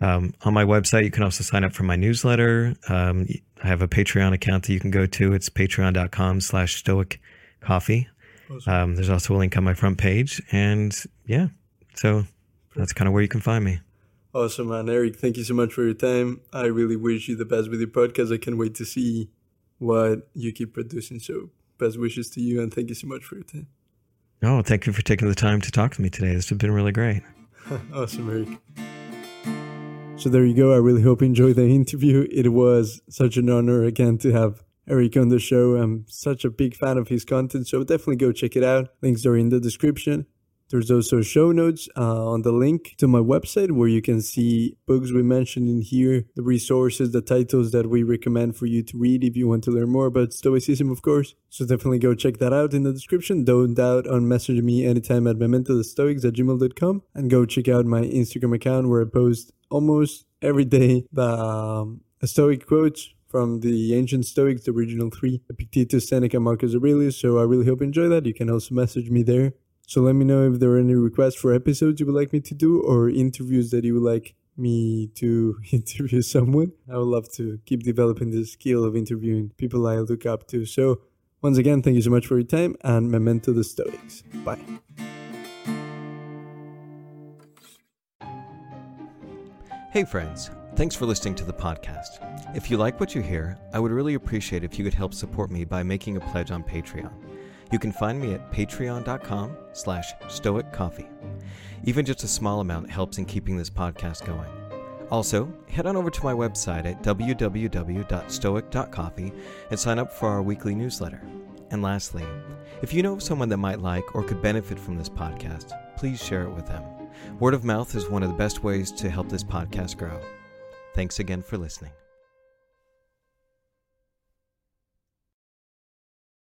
A: Um, on my website, you can also sign up for my newsletter. Um, I have a Patreon account that you can go to. It's patreon.com slash stoic coffee. Um, there's also a link on my front page. And yeah, so that's kind of where you can find me.
B: Awesome, man. Eric, thank you so much for your time. I really wish you the best with your podcast. I can't wait to see what you keep producing. So, best wishes to you and thank you so much for your time.
A: Oh, thank you for taking the time to talk to me today. This has been really great.
B: awesome, Eric. So there you go. I really hope you enjoyed the interview. It was such an honor again to have Eric on the show. I'm such a big fan of his content, so definitely go check it out. Links are in the description. There's also show notes uh, on the link to my website where you can see books we mentioned in here, the resources, the titles that we recommend for you to read if you want to learn more about Stoicism, of course. So definitely go check that out in the description. Don't doubt on messaging me anytime at mementothestoics at gmail.com and go check out my Instagram account where I post almost every day the um, Stoic quotes from the ancient Stoics, the original three, Epictetus, Seneca, Marcus Aurelius. So I really hope you enjoy that. You can also message me there. So let me know if there are any requests for episodes you would like me to do or interviews that you would like me to interview someone. I would love to keep developing the skill of interviewing people I look up to. So once again, thank you so much for your time and memento the Stoics. Bye.
A: Hey, friends. Thanks for listening to the podcast. If you like what you hear, I would really appreciate if you could help support me by making a pledge on Patreon. You can find me at patreon.com slash stoiccoffee. Even just a small amount helps in keeping this podcast going. Also, head on over to my website at www.stoic.coffee and sign up for our weekly newsletter. And lastly, if you know someone that might like or could benefit from this podcast, please share it with them. Word of mouth is one of the best ways to help this podcast grow. Thanks again for listening.